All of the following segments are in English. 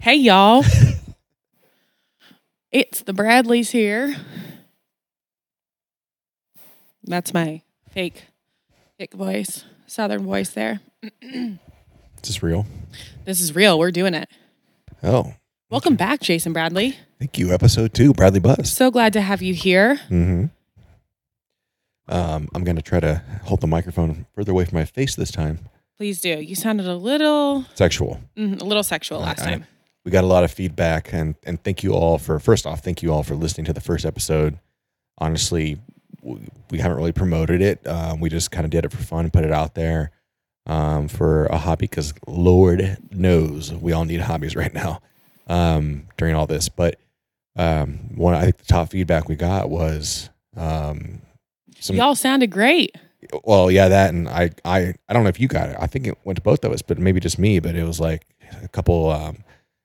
Hey, y'all. it's the Bradleys here. That's my fake, fake voice, southern voice there. Is this real? This is real. We're doing it. Oh, Welcome back, Jason Bradley. thank you. Episode two, Bradley Buzz. So glad to have you here. Mm-hmm. Um, I'm gonna try to hold the microphone further away from my face this time. Please do. You sounded a little, Sexual. mm, a little sexual last I- I- time. We got a lot of feedback, and and thank you all for first off, thank you all for listening to the first episode. Honestly, we, we haven't really promoted it. Um, we just kind of did it for fun, and put it out there um, for a hobby because Lord knows we all need hobbies right now um, during all this. But um, one, I think the top feedback we got was um, some. Y'all sounded great. Well, yeah, that, and I, I, I don't know if you got it. I think it went to both of us, but maybe just me. But it was like a couple um,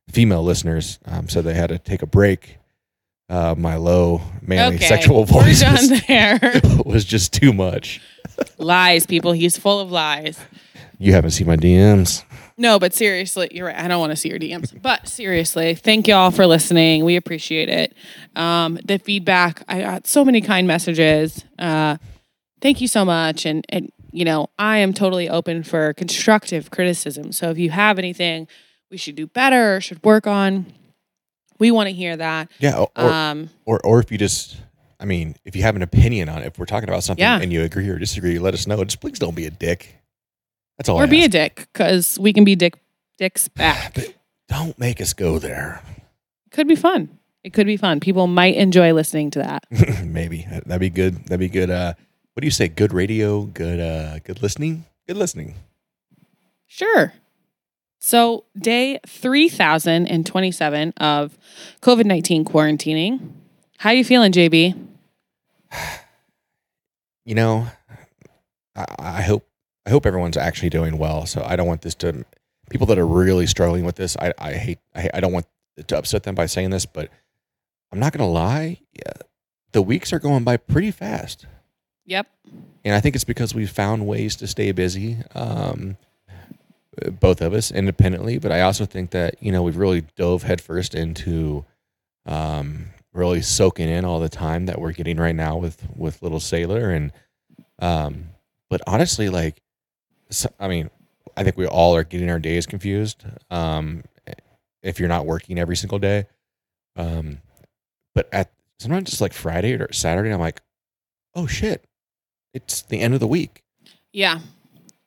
female listeners um, said they had to take a break. Uh, my low, manly, okay. sexual voice was, was just too much. lies, people. He's full of lies. You haven't seen my DMs. No, but seriously, you're right. I don't want to see your DMs. But seriously, thank y'all for listening. We appreciate it. Um, the feedback, I got so many kind messages. Uh, thank you so much. And and you know, I am totally open for constructive criticism. So if you have anything we should do better or should work on, we want to hear that. Yeah, or, Um, or or if you just, I mean, if you have an opinion on it, if we're talking about something Yeah. and you agree or disagree, let us know. Just please don't be a dick. That's all. or I be a dick because we can be dick dicks back. But don't make us go there. Could be fun. It could be fun. People might enjoy listening to that. Maybe that'd be good. That'd be good. Uh, what do you say? Good radio, good, uh, good listening, good listening. Sure. So, day 3027 of COVID 19 quarantining. How are you feeling, JB? You know, I, I hope I hope everyone's actually doing well. So I don't want this to people that are really struggling with this. I, I hate I, I don't want to upset them by saying this, but I'm not gonna lie. Yeah, the weeks are going by pretty fast. Yep. and I think it's because we've found ways to stay busy, um, both of us independently. But I also think that you know we've really dove headfirst into um, really soaking in all the time that we're getting right now with with Little Sailor, and um, but honestly, like, I mean, I think we all are getting our days confused. Um, if you're not working every single day, um, but at sometimes it's like Friday or Saturday, I'm like, oh shit, it's the end of the week. Yeah.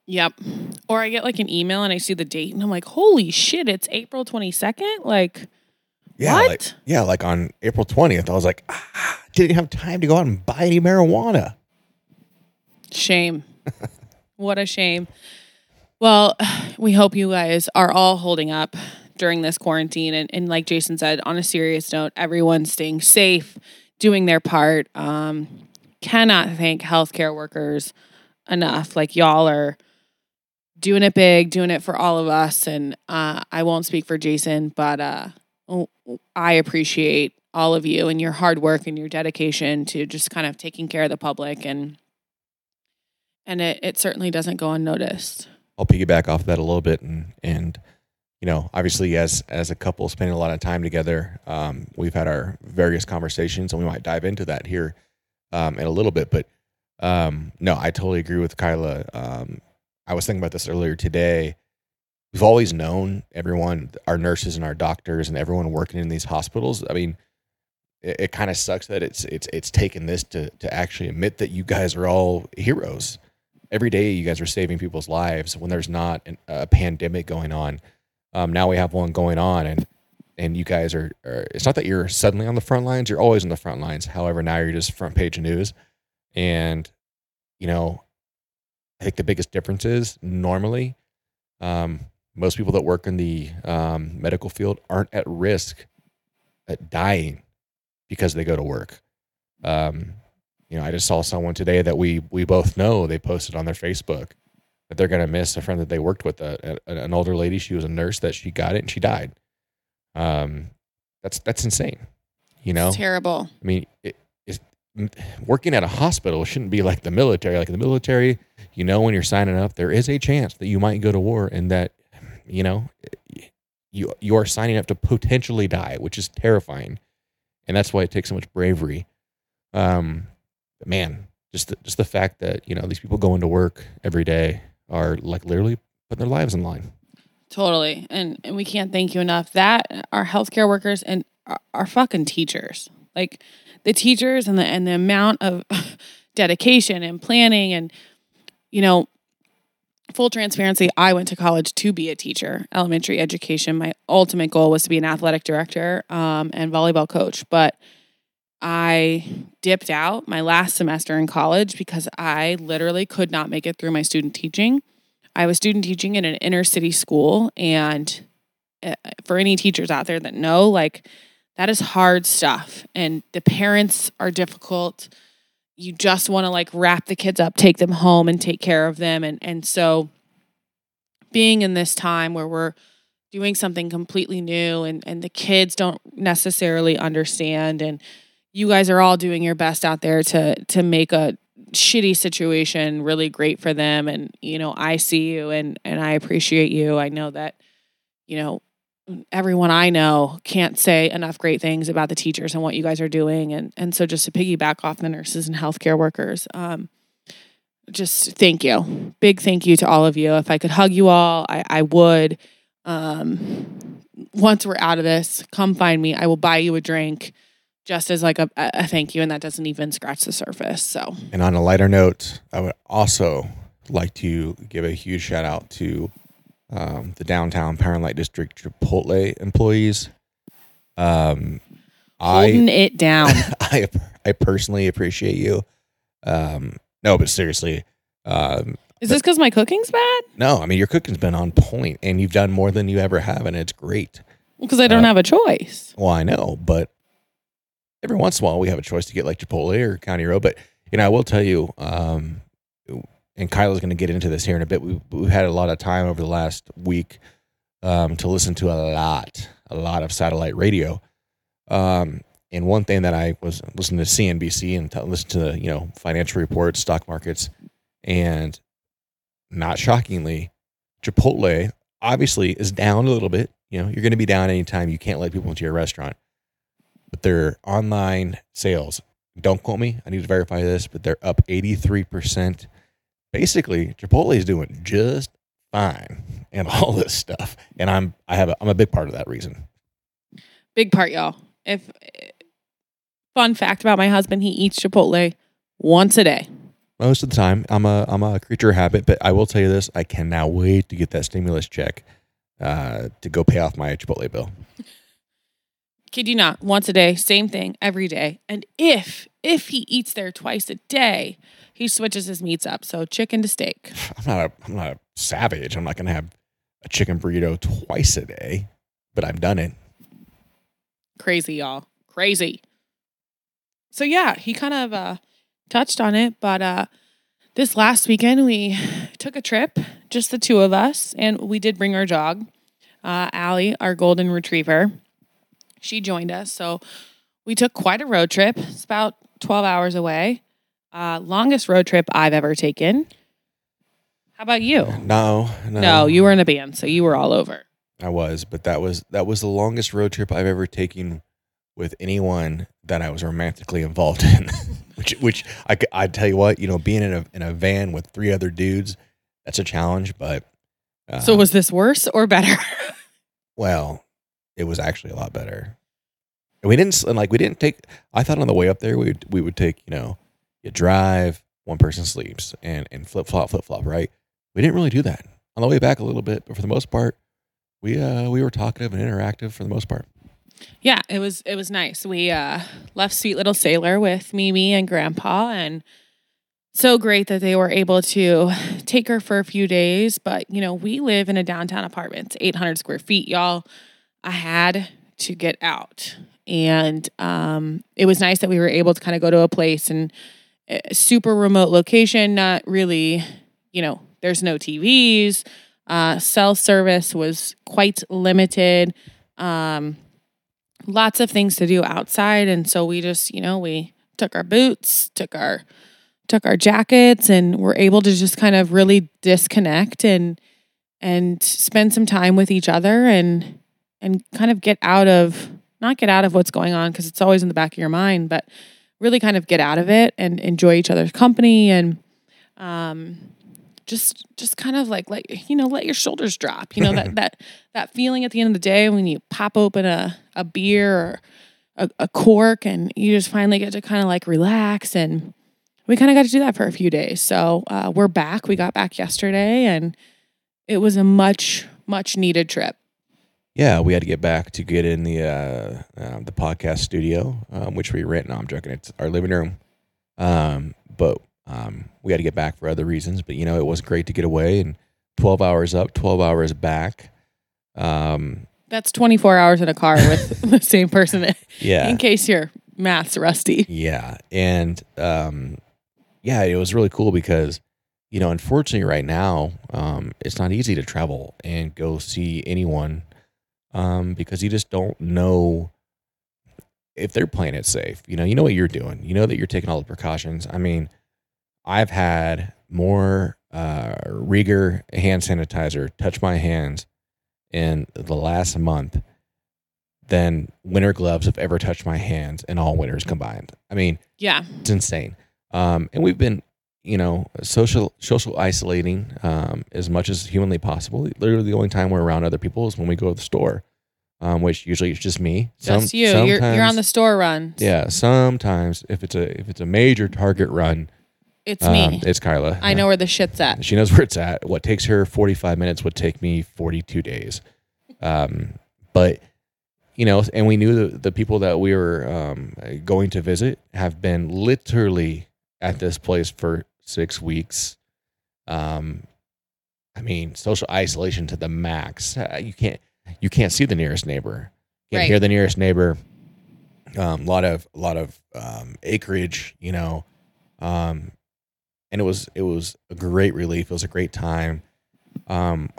Yep. Or I get like an email and I see the date and I'm like, holy shit, it's April 22nd? Like, Yeah, what? like yeah, like on April twentieth, I was like, ah, didn't have time to go out and buy any marijuana. Shame. what a shame. Well, we hope you guys are all holding up during this quarantine. And, and like Jason said, on a serious note, everyone's staying safe, doing their part. Um, cannot thank healthcare workers enough. Like, y'all are doing it big, doing it for all of us. And uh, I won't speak for Jason, but uh, I appreciate all of you and your hard work and your dedication to just kind of taking care of the public and and it, it certainly doesn't go unnoticed. I'll piggyback off that a little bit, and and you know, obviously, as as a couple spending a lot of time together, um, we've had our various conversations, and we might dive into that here um, in a little bit. But um, no, I totally agree with Kyla. I was thinking about this earlier today. We've always known everyone, our nurses and our doctors, and everyone working in these hospitals. I mean, it, it kind of sucks that it's it's it's taken this to to actually admit that you guys are all heroes every day you guys are saving people's lives when there's not an, a pandemic going on. Um, now we have one going on, and and you guys are, are. It's not that you're suddenly on the front lines; you're always on the front lines. However, now you're just front page news, and you know, I think the biggest difference is normally, um, most people that work in the um, medical field aren't at risk at dying because they go to work. Um, you know, I just saw someone today that we we both know. They posted on their Facebook that they're gonna miss a friend that they worked with, a, a, an older lady. She was a nurse that she got it and she died. Um, that's that's insane. You know, It's terrible. I mean, it, working at a hospital shouldn't be like the military. Like in the military, you know, when you're signing up, there is a chance that you might go to war, and that you know you you are signing up to potentially die, which is terrifying, and that's why it takes so much bravery. Um, man, just the, just the fact that you know these people going to work every day are like literally putting their lives in line. Totally. And and we can't thank you enough. That our healthcare workers and our, our fucking teachers. Like the teachers and the and the amount of dedication and planning and you know full transparency i went to college to be a teacher elementary education. My ultimate goal was to be an athletic director um, and volleyball coach. But i dipped out my last semester in college because i literally could not make it through my student teaching. I was student teaching in an inner city school and uh, for any teachers out there that know like that is hard stuff and the parents are difficult. You just want to like wrap the kids up take them home and take care of them and and so being in this time where we're doing something completely new and and the kids don't necessarily understand and you guys are all doing your best out there to to make a shitty situation really great for them and you know I see you and and I appreciate you. I know that you know everyone I know can't say enough great things about the teachers and what you guys are doing. And and so just to piggyback off the nurses and healthcare workers, um, just thank you. Big thank you to all of you. If I could hug you all, I, I would. Um, once we're out of this, come find me. I will buy you a drink just as like a, a thank you. And that doesn't even scratch the surface. So And on a lighter note, I would also like to give a huge shout out to um, the downtown and Light District Chipotle employees. Um, holding I it down. I I personally appreciate you. Um, no, but seriously, um, Is this because my cooking's bad? no, I mean your cooking's been on point, and you've done more than you ever have, and it's great. Because I don't Uh, have a choice. Well, I know, but every once in a while we have a choice to get like Chipotle or County Road. But you know, I will tell you, um, and Kyla's going to get into this here in a bit. We we've had a lot of time over the last week um, to listen to a lot, a lot of satellite radio. Um, and one thing that I was listening to CNBC and t- listen to the you know financial reports, stock markets, and not shockingly, Chipotle obviously is down a little bit. You know, you're going to be down anytime you can't let people into your restaurant. But their online sales, don't quote me, I need to verify this, but they're up 83%. Basically, Chipotle is doing just fine and all this stuff. And I'm I have a, I'm a big part of that reason. Big part, y'all. If fun fact about my husband, he eats Chipotle once a day. Most of the time, I'm a I'm a creature of habit, but I will tell you this: I cannot wait to get that stimulus check uh, to go pay off my Chipotle bill. Kid you not, once a day, same thing every day. And if if he eats there twice a day, he switches his meats up. So chicken to steak. I'm not a I'm not a savage. I'm not gonna have a chicken burrito twice a day, but I've done it. Crazy, y'all. Crazy. So yeah, he kind of uh touched on it, but uh this last weekend we took a trip, just the two of us, and we did bring our dog, uh Allie, our golden retriever. She joined us. So we took quite a road trip. It's about 12 hours away. Uh longest road trip I've ever taken. How about you? No, no, No, you were in a band, so you were all over. I was, but that was that was the longest road trip I've ever taken with anyone that I was romantically involved in. which, which I I tell you what, you know, being in a in a van with three other dudes, that's a challenge. But uh, So was this worse or better? well, it was actually a lot better. And we didn't and like we didn't take. I thought on the way up there we would, we would take you know you drive, one person sleeps, and and flip flop flip flop. Right? We didn't really do that on the way back a little bit, but for the most part, we uh we were talkative and interactive for the most part. Yeah, it was it was nice. We uh left Sweet Little Sailor with Mimi and Grandpa and so great that they were able to take her for a few days, but you know, we live in a downtown apartment. It's 800 square feet, y'all. I had to get out. And um it was nice that we were able to kind of go to a place and super remote location, not really, you know, there's no TVs. Uh cell service was quite limited. Um lots of things to do outside and so we just you know we took our boots took our took our jackets and were able to just kind of really disconnect and and spend some time with each other and and kind of get out of not get out of what's going on because it's always in the back of your mind, but really kind of get out of it and enjoy each other's company and um just just kind of like let you know let your shoulders drop you know that that that feeling at the end of the day when you pop open a a beer or a, a cork and you just finally get to kind of like relax and we kind of got to do that for a few days. So uh, we're back. We got back yesterday and it was a much much needed trip Yeah, we had to get back to get in the uh, uh, the podcast studio, um, which we rent. No, I'm joking. It's our living room, um, but um, we had to get back for other reasons. But you know, it was great to get away and 12 hours up, 12 hours back. Um, that's 24 hours in a car with the same person yeah, in case your math's rusty Yeah. And um yeah, it was really cool because you know, unfortunately right now, um it's not easy to travel and go see anyone um because you just don't know if they're playing it safe. You know, you know what you're doing. You know that you're taking all the precautions. I mean, I've had more uh Rieger hand sanitizer touch my hands in the last month than winter gloves have ever touched my hands in all winters combined. I mean, yeah it's insane. Um, and we've been, you know, social social isolating um, as much as humanly possible. Literally, the only time we're around other people is when we go to the store, um, which usually it's just me. just you you're, you're on the store run Yeah, sometimes if it's a if it's a major target run, it's um, me it's Kyla. i know where the shit's at She knows where it's at. What takes her 45 minutes would take me 42 days. Um, but, you know, and we knew the, the people that we were um, going to visit have been literally at this place for six weeks. Um, I mean, social isolation to the max. Uh, you can't you can't see the nearest neighbor. Can't Right. hear the nearest neighbor. A um, lot of a lot of um, acreage, you know, um, and it was it was a great relief. It was a great time. Um,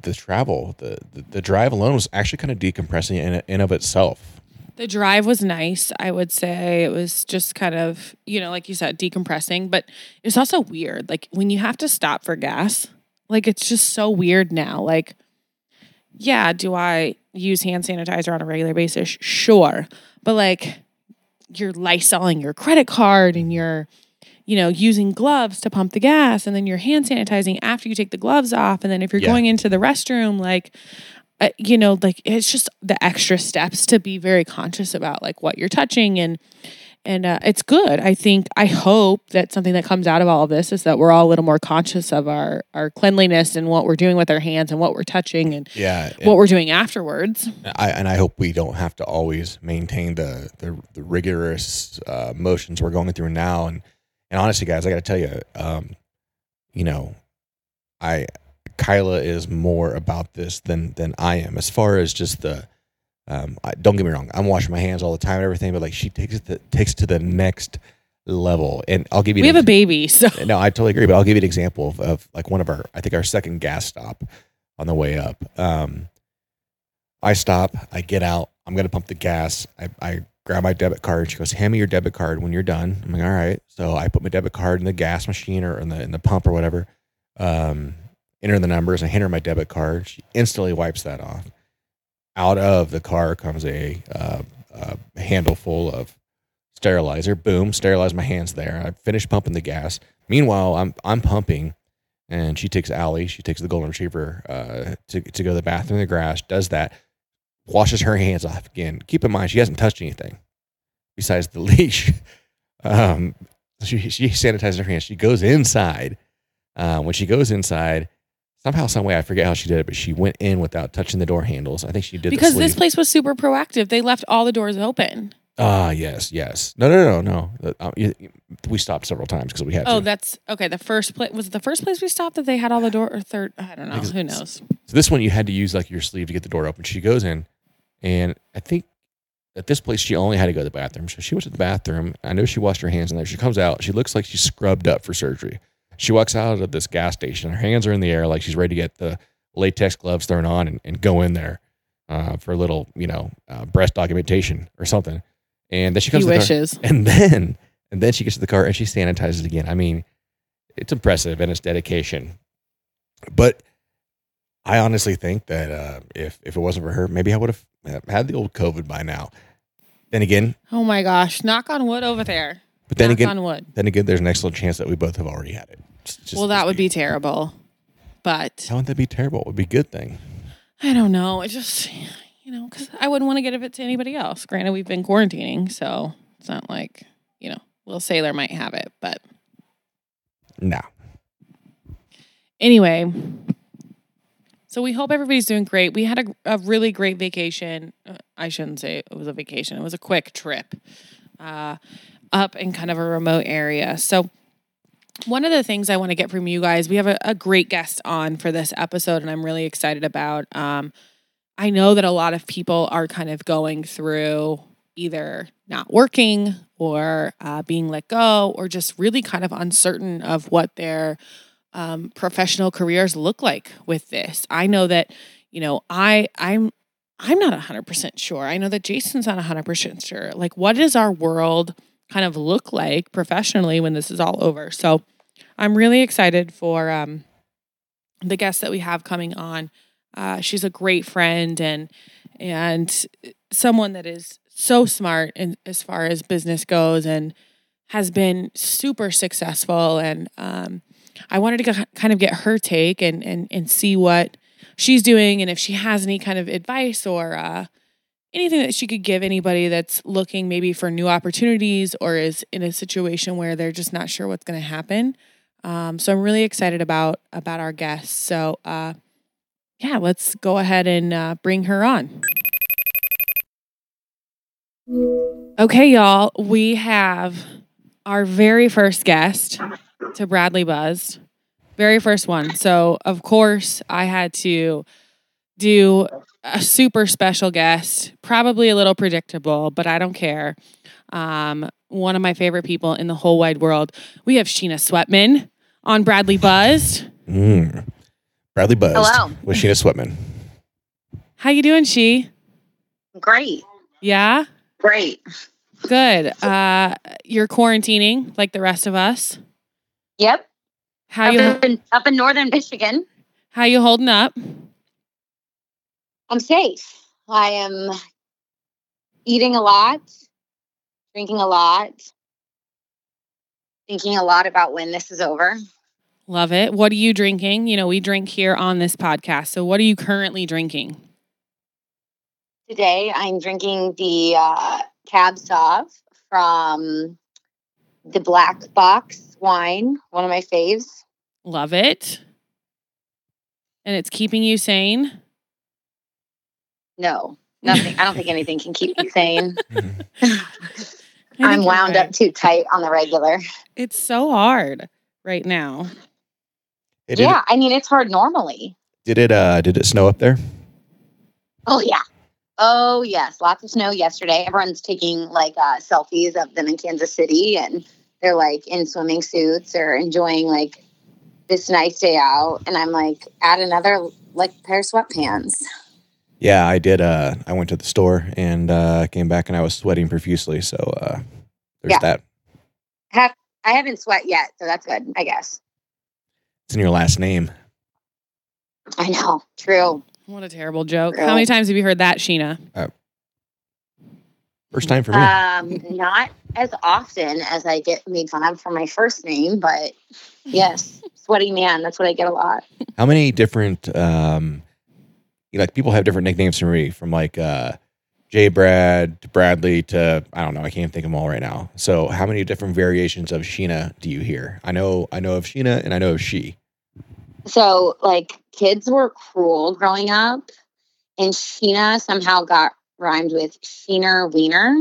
the travel, the, the the drive alone was actually kind of decompressing in in of itself. The drive was nice. I would say it was just kind of, you know, like you said, decompressing, but it's also weird. Like when you have to stop for gas, like it's just so weird now. Like, yeah, do I use hand sanitizer on a regular basis? Sure. But like you're lysoling your credit card and you're, you know, using gloves to pump the gas and then you're hand sanitizing after you take the gloves off. And then if you're Yeah. going into the restroom, like, uh, you know, like it's just the extra steps to be very conscious about like what you're touching and and uh, it's good. I think I hope that something that comes out of all of this is that we're all a little more conscious of our our cleanliness and what we're doing with our hands and what we're touching and Yeah, what we're doing afterwards. I, and I hope we don't have to always maintain the the, the rigorous uh, motions we're going through now. And and honestly, guys, I got to tell you, um, you know, I Kyla is more about this than than I am as far as just the. Um, I, don't get me wrong, I'm washing my hands all the time and everything, but like she takes it to, takes it to the next level. And I'll give you We have a baby, so no, I totally agree. But I'll give you an example of, of like one of our, I think our second gas stop on the way up. Um, I stop, I get out, I'm gonna pump the gas. I, I grab my debit card. She goes, "Hand me your debit card when you're done." I'm like, "All right." So I put my debit card in the gas machine or in the in the pump or whatever. Um, enter the numbers. I hand her my debit card. She instantly wipes that off. Out of the car comes a, uh, a full of sterilizer. Boom, sterilize my hands there. I finish pumping the gas. Meanwhile, I'm I'm pumping, and she takes Allie. She takes the golden retriever uh, to to go to the bathroom in the grass. Does that, washes her hands off again. Keep in mind, she hasn't touched anything besides the leash. Um, she she sanitizes her hands. She goes inside. Uh, when she goes inside, somehow, some way, I forget how she did it, but she went in without touching the door handles. I think she did because this place was super proactive. They left all the doors open. Ah, yes, yes. No, no, no, no. Uh, you- you- we stopped several times because we had Oh, to. that's okay. The first place was it the first place we stopped that they had all the door or third. I don't know. Because Who knows? So this one you had to use like your sleeve to get the door open. She goes in, and I think at this place she only had to go to the bathroom. So she went to the bathroom. I know she washed her hands in there. She comes out. She looks like she's scrubbed up for surgery. She walks out of this gas station. Her hands are in the air like she's ready to get the latex gloves thrown on and, and go in there uh, for a little, you know, uh, breast documentation or something. And then she He comes to the car- wishes. and then and then she gets to the car and she sanitizes again. I mean, it's impressive and it's dedication. But I honestly think that uh, if if it wasn't for her, maybe I would have had the old COVID by now. Then again, Oh my gosh. Knock on wood over there. But then Knock again, on wood. then again, there's an excellent chance that we both have already had it. It's just- well, that would be terrible. But How would that be terrible? It would be a good thing. I don't know. It just, you know, because I wouldn't want to give it to anybody else. Granted, we've been quarantining, so it's not like, you know, Will Sailor might have it. But No. anyway, so we hope everybody's doing great. We had a, a really great vacation. Uh, I shouldn't say it was a vacation, it was a quick trip uh, up in kind of a remote area. So, one of the things I want to get from you guys, we have a, a great guest on for this episode, and I'm really excited about. Um, I know that a lot of people are kind of going through either not working or uh, being let go or just really kind of uncertain of what their um, professional careers look like with this. I know that, you know, I I'm I'm not 100% sure. I know that Jason's not 100% sure. Like what is our world kind of look like professionally when this is all over? So I'm really excited for um, the guest that we have coming on. Uh, she's a great friend and and someone that is so smart in, as far as business goes and has been super successful and um, I wanted to kind of get her take and and and see what she's doing and if she has any kind of advice or uh, anything that she could give anybody that's looking maybe for new opportunities or is in a situation where they're just not sure what's going to happen. Um, so I'm really excited about about our guests. So uh, yeah, let's go ahead and uh, bring her on. Okay, y'all, we have our very first guest to Bradley Buzzed. Very first one. So, of course, I had to do a super special guest, probably a little predictable, but I don't care. Um, one of my favorite people in the whole wide world. We have Sheena Sweatman on Bradley Buzzed. Mm. Bradley Buzzed Hello. with Sheena Sweatman. How you doing, She? Great. Yeah? Great. Good. Uh, you're quarantining like the rest of us. Yep. How Up you in, up in northern Michigan. how you holding up? I'm safe. I am eating a lot, drinking a lot, thinking a lot about when this is over. Love it. What are you drinking? You know, we drink here on this podcast. So what are you currently drinking? Today, I'm drinking the uh, Cab Sauv from the Black Box wine, one of my faves. Love it. And it's keeping you sane. No, nothing. I don't think anything can keep me sane. I I'm wound right. up too tight on the regular. It's so hard right now. Hey, did, yeah, it, I mean, it's hard normally. did it uh did it snow up there? Oh yeah. Oh yes, lots of snow yesterday. Everyone's taking like uh, selfies of them in Kansas City, and they're like in swimming suits or enjoying like this nice day out. And I'm like, add another like pair of sweatpants. Yeah, I did. Uh, I went to the store and uh, came back and I was sweating profusely. So uh, there's Yeah. that. Have I haven't sweat yet, so that's good, I guess. It's in your last name. I know, true. What a terrible joke. Girl. How many times have you heard that, Sheena? First time for me. Um, not as often as I get made fun of for my first name, but yes, sweaty man. That's what I get a lot. How many different um, you know, like people have different nicknames for me, from like uh, J. Brad to Bradley to I don't know. I can't think of them all right now. So how many different variations of Sheena do you hear? I know I know of Sheena and I know of she. So, like, kids were cruel growing up, and Sheena somehow got rhymed with Sheener Wiener.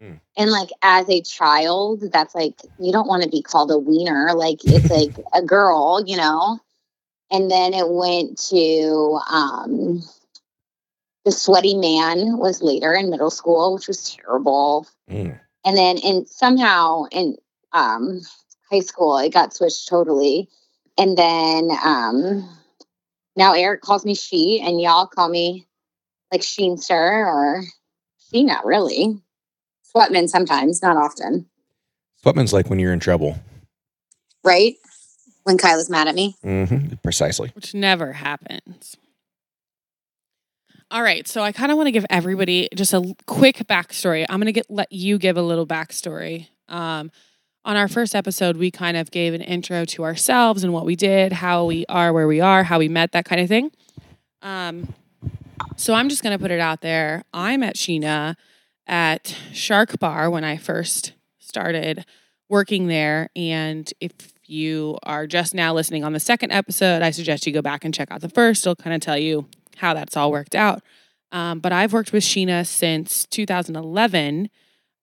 Hmm. And, like, as a child, that's like, you don't want to be called a wiener. Like, it's like a girl, you know? And then it went to um, the sweaty man was later in middle school, which was terrible. Mm. And then, and somehow in um, high school, it got switched totally. And then um, now Eric calls me she, and y'all call me like Sheenster or Sheena, really. Sweatman sometimes, not often, Sweatman's like when you're in trouble. right? When Kyla's mad at me. hmm Precisely. Which never happens. All right, so I kind of want to give everybody just a quick backstory. I'm going to get let you give a little backstory. Um, on our first episode, we kind of gave an intro to ourselves and what we did, how we are where we are, how we met, that kind of thing. Um, so I'm just going to put it out there. I met Sheena at Shark Bar when I first started working there. And if you are just now listening on the second episode, I suggest you go back and check out the first. It'll kind of tell you how that's all worked out. Um, but I've worked with Sheena since 2011,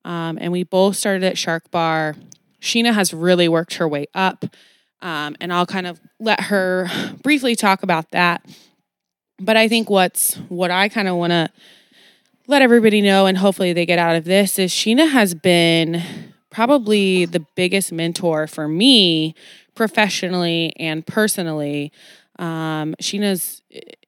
um, and we both started at Shark Bar. Sheena has really worked her way up, um, and I'll kind of let her briefly talk about that. But I think what's what I kind of want to let everybody know, and hopefully they get out of this, is Sheena has been probably the biggest mentor for me professionally and personally. Um, Sheena's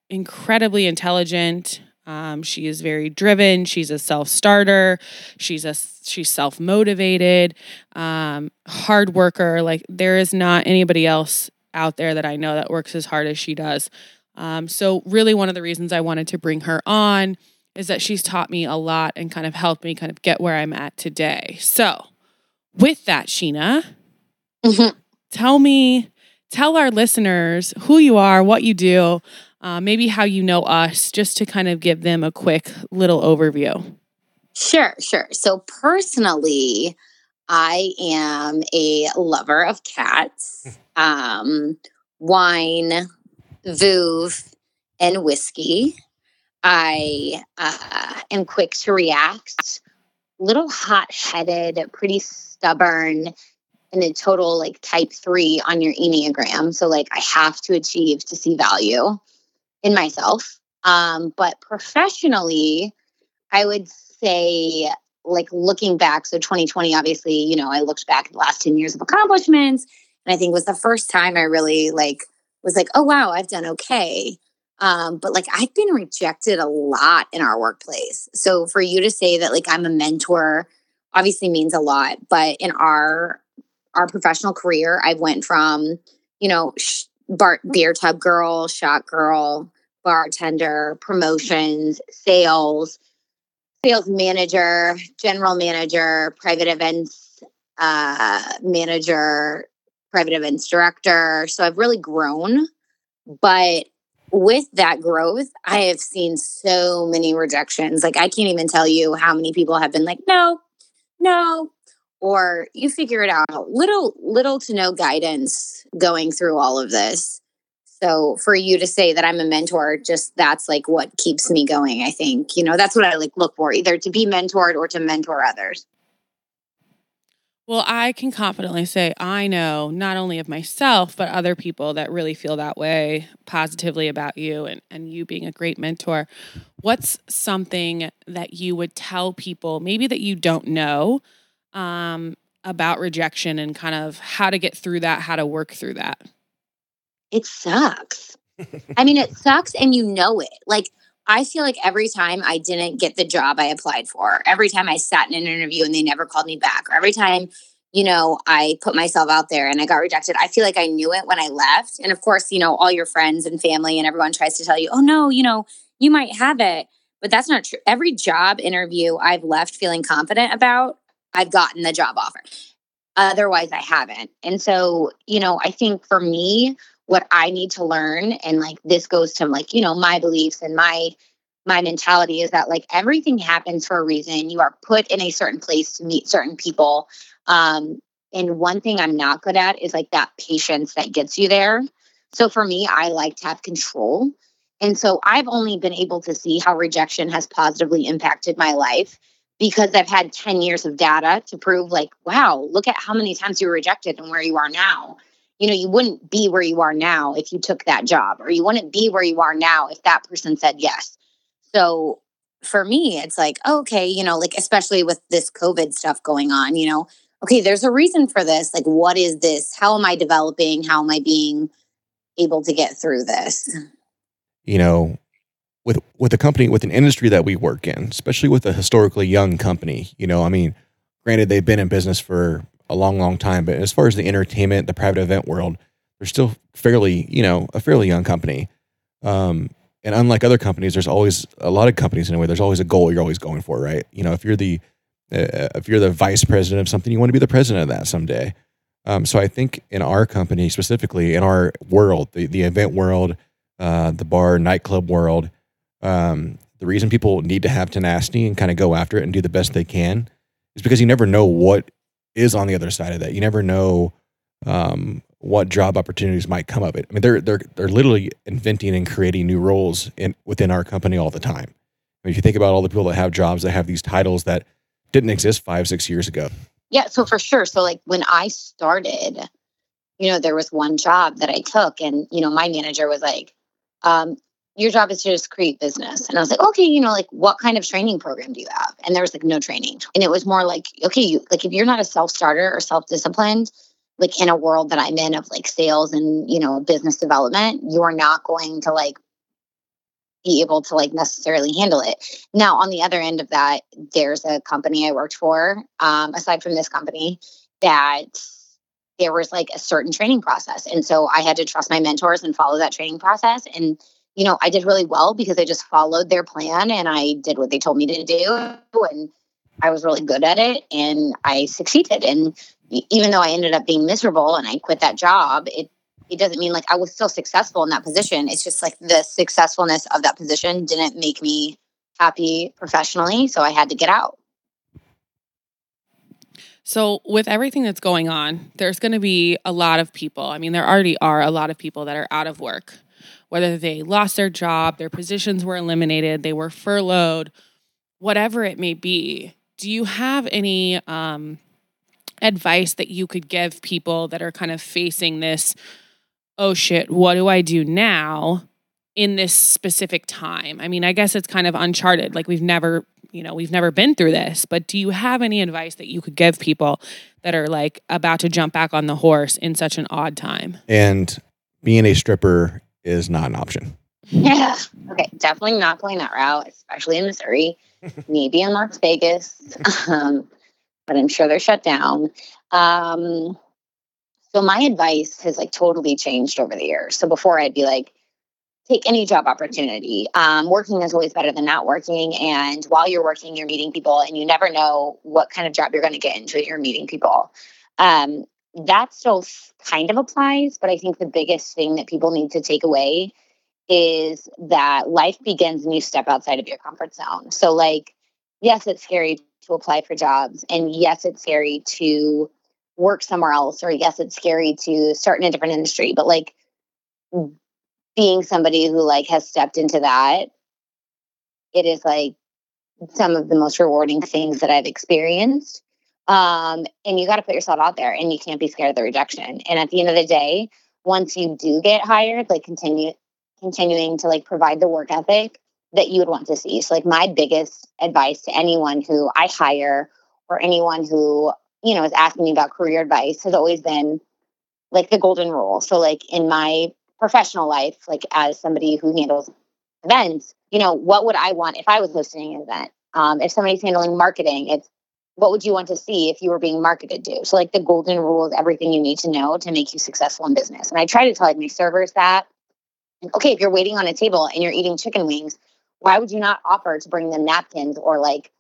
incredibly intelligent. Um, she is very driven. She's a self starter. She's a she's self motivated, um, hard worker. Like there is not anybody else out there that I know that works as hard as she does. Um, so really, one of the reasons I wanted to bring her on is that she's taught me a lot and kind of helped me kind of get where I'm at today. So, with that, Sheena, Mhm. tell me, tell our listeners who you are, what you do, uh, maybe how you know us, just to kind of give them a quick little overview. Sure, sure. So personally, I am a lover of cats, um, wine, vouv, and whiskey. I uh, am quick to react, little hot headed, pretty stubborn, and a total like type three on your Enneagram. So, like, I have to achieve to see value in myself. Um, but professionally, I would say, like, looking back, so 2020, obviously, you know, I looked back at the last 10 years of accomplishments, and I think was the first time I really like was like, oh wow, I've done okay. Um, but like I've been rejected a lot in our workplace. So for you to say that like I'm a mentor obviously means a lot, but in our our professional career, I went from, you know, sh- bar- beer tub girl, shot girl, bartender, promotions, sales, sales manager, general manager, private events uh, manager, private events director. So I've really grown. But with that growth, I have seen so many rejections. Like, I can't even tell you how many people have been like, no, no, or you figure it out. Little, little to no guidance going through all of this. So for you to say that I'm a mentor, just that's like what keeps me going. I think, you know, that's what I like look for either to be mentored or to mentor others. Well, I can confidently say I know not only of myself, but other people that really feel that way positively about you and, and you being a great mentor. What's something that you would tell people, maybe that you don't know, um, about rejection and kind of how to get through that, how to work through that? It sucks. I mean, it sucks and you know it. Like, I feel like every time I didn't get the job I applied for, every time I sat in an interview and they never called me back, or every time, you know, I put myself out there and I got rejected, I feel like I knew it when I left. And of course, you know, all your friends and family and everyone tries to tell you, oh, no, you know, you might have it. But that's not true. Every job interview I've left feeling confident about, I've gotten the job offer. Otherwise, I haven't. And so, you know, I think for me, what I need to learn and like this goes to like, you know, my beliefs and my my mentality is that like everything happens for a reason. You are put in a certain place to meet certain people. Um and one thing I'm not good at is like that patience that gets you there. So for me, I like to have control. And so I've only been able to see how rejection has positively impacted my life because I've had 10 years of data to prove like, wow, look at how many times you were rejected and where you are now you know, you wouldn't be where you are now if you took that job, or you wouldn't be where you are now if that person said yes. So for me, it's like, okay, you know, like, especially with this COVID stuff going on, you know, okay, there's a reason for this. Like, what is this? How am I developing? How am I being able to get through this? you know, with with a company with an industry that we work in, especially with a historically young company, you know, I mean, granted they've been in business for a long, long time, but as far as the entertainment, the private event world, they're still fairly, you know, a fairly young company. Um, and unlike other companies, there's always a lot of companies anyway. There's always a goal you're always going for, right? You know, if you're the uh, if you're the vice president of something, you want to be the president of that someday. Um, so I think in our company specifically, in our world, the the event world, uh, the bar nightclub world, um, the reason people need to have tenacity and kind of go after it and do the best they can is because you never know what is on the other side of that. You never know um, what job opportunities might come of it. I mean, they're they're they're literally inventing and creating new roles in within our company all the time. I mean, if you think about all the people that have jobs that have these titles that didn't exist five six years ago. Yeah, so for sure. So like when I started, you know, there was one job that I took, and you know, my manager was like, um, "Your job is to just create business," and I was like, "Okay, you know, like what kind of training program do you have?" And there was like no training, and it was more like, "Okay, you like if you're not a self starter or self disciplined." like in a world that I'm in of like sales and you know business development, you're not going to like be able to like necessarily handle it. Now, on the other end of that, there's a company I worked for, um, aside from this company, that there was like a certain training process. And so I had to trust my mentors and follow that training process. And, you know, I did really well because I just followed their plan and I did what they told me to do. And I was really good at it and I succeeded. And even though I ended up being miserable and I quit that job, it it doesn't mean like I was still successful in that position. It's just like the successfulness of that position didn't make me happy professionally, so I had to get out. So, with everything that's going on, there's going to be a lot of people. I mean, there already are a lot of people that are out of work, whether they lost their job, their positions were eliminated, they were furloughed, whatever it may be. Do you have any um, advice that you could give people that are kind of facing this oh shit what do i do now in this specific time i mean i guess it's kind of uncharted like we've never you know we've never been through this but do you have any advice that you could give people that are like about to jump back on the horse in such an odd time and being a stripper is not an option yeah okay definitely not going that route especially in missouri maybe in las vegas um, but I'm sure they're shut down. Um, so my advice has like totally changed over the years. So before I'd be like, take any job opportunity. Um, working is always better than not working. And while you're working, you're meeting people, and you never know what kind of job you're going to get into. You're meeting people. Um, that still kind of applies, but I think the biggest thing that people need to take away is that life begins when you step outside of your comfort zone. So, like, yes, it's scary to apply for jobs. And yes, it's scary to work somewhere else, or yes, it's scary to start in a different industry. But like being somebody who like has stepped into that, it is like some of the most rewarding things that I've experienced. Um, and you got to put yourself out there and you can't be scared of the rejection. And at the end of the day, once you do get hired, like continue continuing to like provide the work ethic that you would want to see. So, like, my biggest advice to anyone who I hire or anyone who, you know, is asking me about career advice has always been like the golden rule. So, like, in my professional life, like, as somebody who handles events, you know, what would I want if I was hosting an event? Um, if somebody's handling marketing, it's what would you want to see if you were being marketed to? So, like, the golden rule is everything you need to know to make you successful in business. And I try to tell like my servers that okay, if you're waiting on a table and you're eating chicken wings, why would you not offer to bring them napkins or like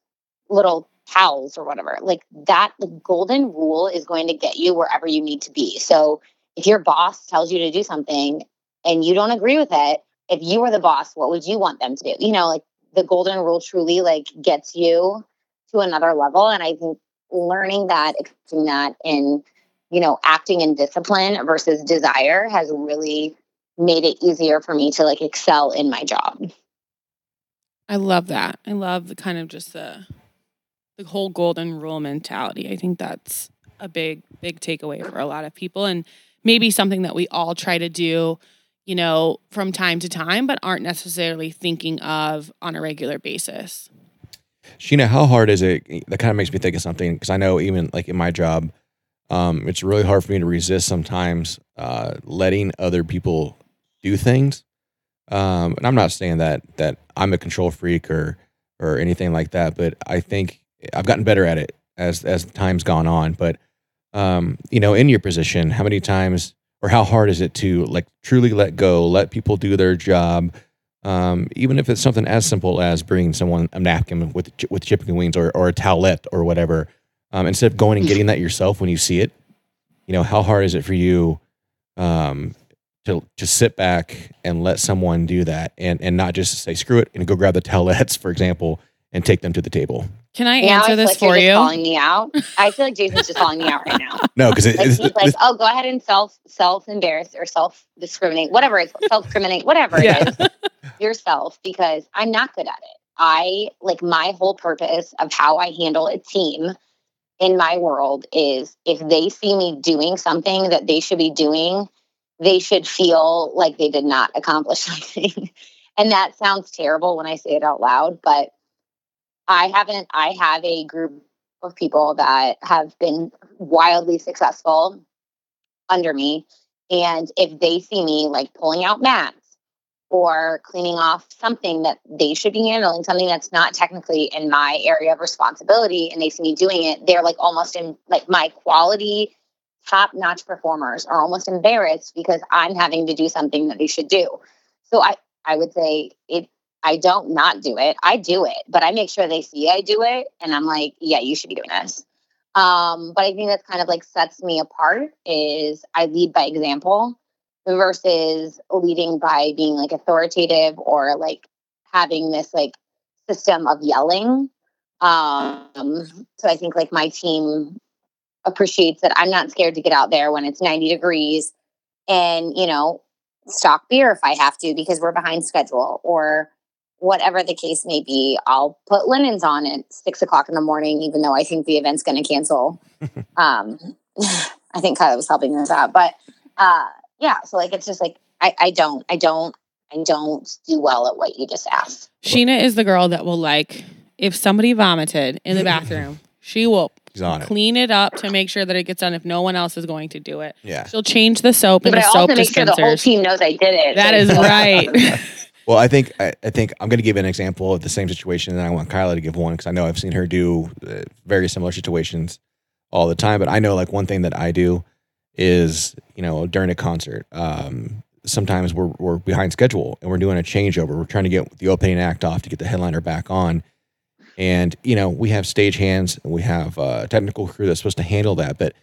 little towels or whatever? Like that, the golden rule is going to get you wherever you need to be. So if your boss tells you to do something and you don't agree with it, if you were the boss, what would you want them to do? You know, like the golden rule truly like gets you to another level. And I think learning that, accepting that, in, you know, acting in discipline versus desire has really made it easier for me to like excel in my job. I love that. I love the kind of just the the whole golden rule mentality. I think that's a big big takeaway for a lot of people and maybe something that we all try to do, you know, from time to time but aren't necessarily thinking of on a regular basis. Sheena, how hard is it? That kind of makes me think of something because I know even like in my job, um, it's really hard for me to resist sometimes uh, letting other people do things um, and I'm not saying that that I'm a control freak or or anything like that, but I think I've gotten better at it as as time's gone on. But um, you know, in your position, how many times or how hard is it to like truly let go, let people do their job, Um, even if it's something as simple as bringing someone a napkin with with chicken wings or, or a towelette or whatever, um, instead of going and getting that yourself when you see it, you know, how hard is it for you um, to to sit back and let someone do that and and not just say screw it and go grab the towelettes, for example, and take them to the table? Can I Now answer I this like for you? calling me out. I feel like Jason's just calling me out right now. No, because it, Like it's, he's like, oh, go ahead and self self embarrass or self discriminate, whatever it's self discriminate, whatever Yeah. it is, yourself because I'm not good at it. I like my whole purpose of how I handle a team in my world is if they see me doing something that they should be doing, they should feel like they did not accomplish something. and that sounds terrible when I say it out loud, but I haven't, I have a group of people that have been wildly successful under me. And if they see me like pulling out mats or cleaning off something that they should be handling, something that's not technically in my area of responsibility, and they see me doing it, they're like almost in like my quality, top notch performers are almost embarrassed because I'm having to do something that they should do. So I, I would say it I don't not do it. I do it, but I make sure they see I do it. And I'm like, yeah, you should be doing this. Um, but I think that's kind of like sets me apart is I lead by example versus leading by being like authoritative or like having this like system of yelling. Um, so I think like my team appreciates that I'm not scared to get out there when it's 90 degrees and, you know, stock beer if I have to because we're behind schedule or whatever the case may be. I'll put linens on at six o'clock in the morning, even though I think the event's going to cancel. um, I think Kyla was helping with that, but uh, yeah. So like, it's just like I, I don't, I don't, I don't do well at what you just asked. Sheena is the girl that will like if somebody vomited in the bathroom, she will he's on it. clean it up to make sure that it gets done if no one else is going to do it. Yeah. She'll change the soap in but the I soap also make sure the whole team knows I did it. that So is right. Well, I think I, I think I'm going to give an example of the same situation, and I want Kyla to give one because I know I've seen her do uh, very similar situations all the time. But I know like one thing that I do is you know during a concert, um, sometimes we're we're behind schedule and we're doing a changeover. We're trying to get the opening act off to get the headliner back on, and you know we have stage hands, and we have a technical crew that's supposed to handle that, but.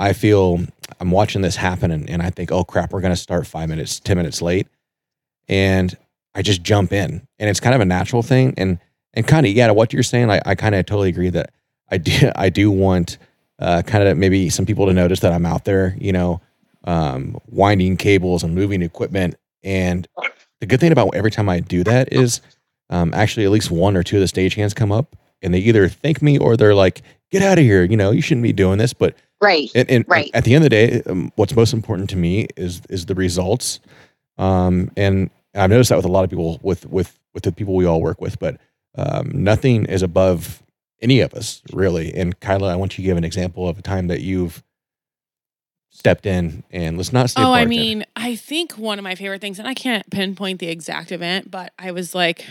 I feel I'm watching this happen and, and I think, oh crap, we're going to start five minutes, 10 minutes late and I just jump in, and it's kind of a natural thing. And and kind of yeah, what you're saying, I, I kind of totally agree that I do I do want uh, kind of maybe some people to notice that I'm out there, you know, um, winding cables and moving equipment. And the good thing about every time I do that is um, actually at least one or two of the stagehands come up and they either thank me or they're like, "Get out of here," you know, you shouldn't be doing this, but Right. and, and Right. at the end of the day, um, what's most important to me is is the results. Um, and I've noticed that with a lot of people, with with with the people we all work with. But um, nothing is above any of us, really. And Kyla, I want you to give an example of a time that you've stepped in and let's not say. Oh, I bartender. mean, I think one of my favorite things, and I can't pinpoint the exact event, but I was like,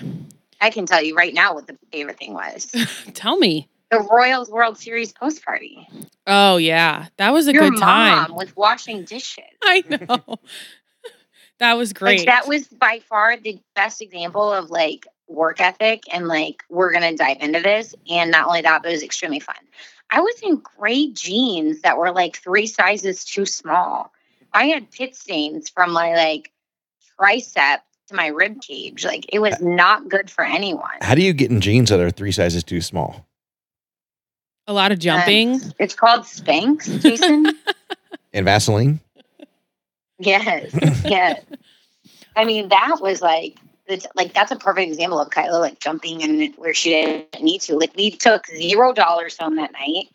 I can tell you right now what the favorite thing was. tell me. The Royals World Series post party. Oh, yeah. That was a Your good mom time. was washing dishes. I know. That was great. Like that was by far the best example of like work ethic and like we're gonna dive into this. And not only that, but it was extremely fun. I was in gray jeans that were like three sizes too small. I had pit stains from my like tricep to my rib cage. Like it was not good for anyone. how do you get in jeans that are three sizes too small? a lot of um, jumping. It's called Spanx, Jason. And Vaseline? Yes, yes. I mean, that was like, it's like that's a perfect example of Kyla like jumping in where she didn't need to. Like we took zero dollars home that night.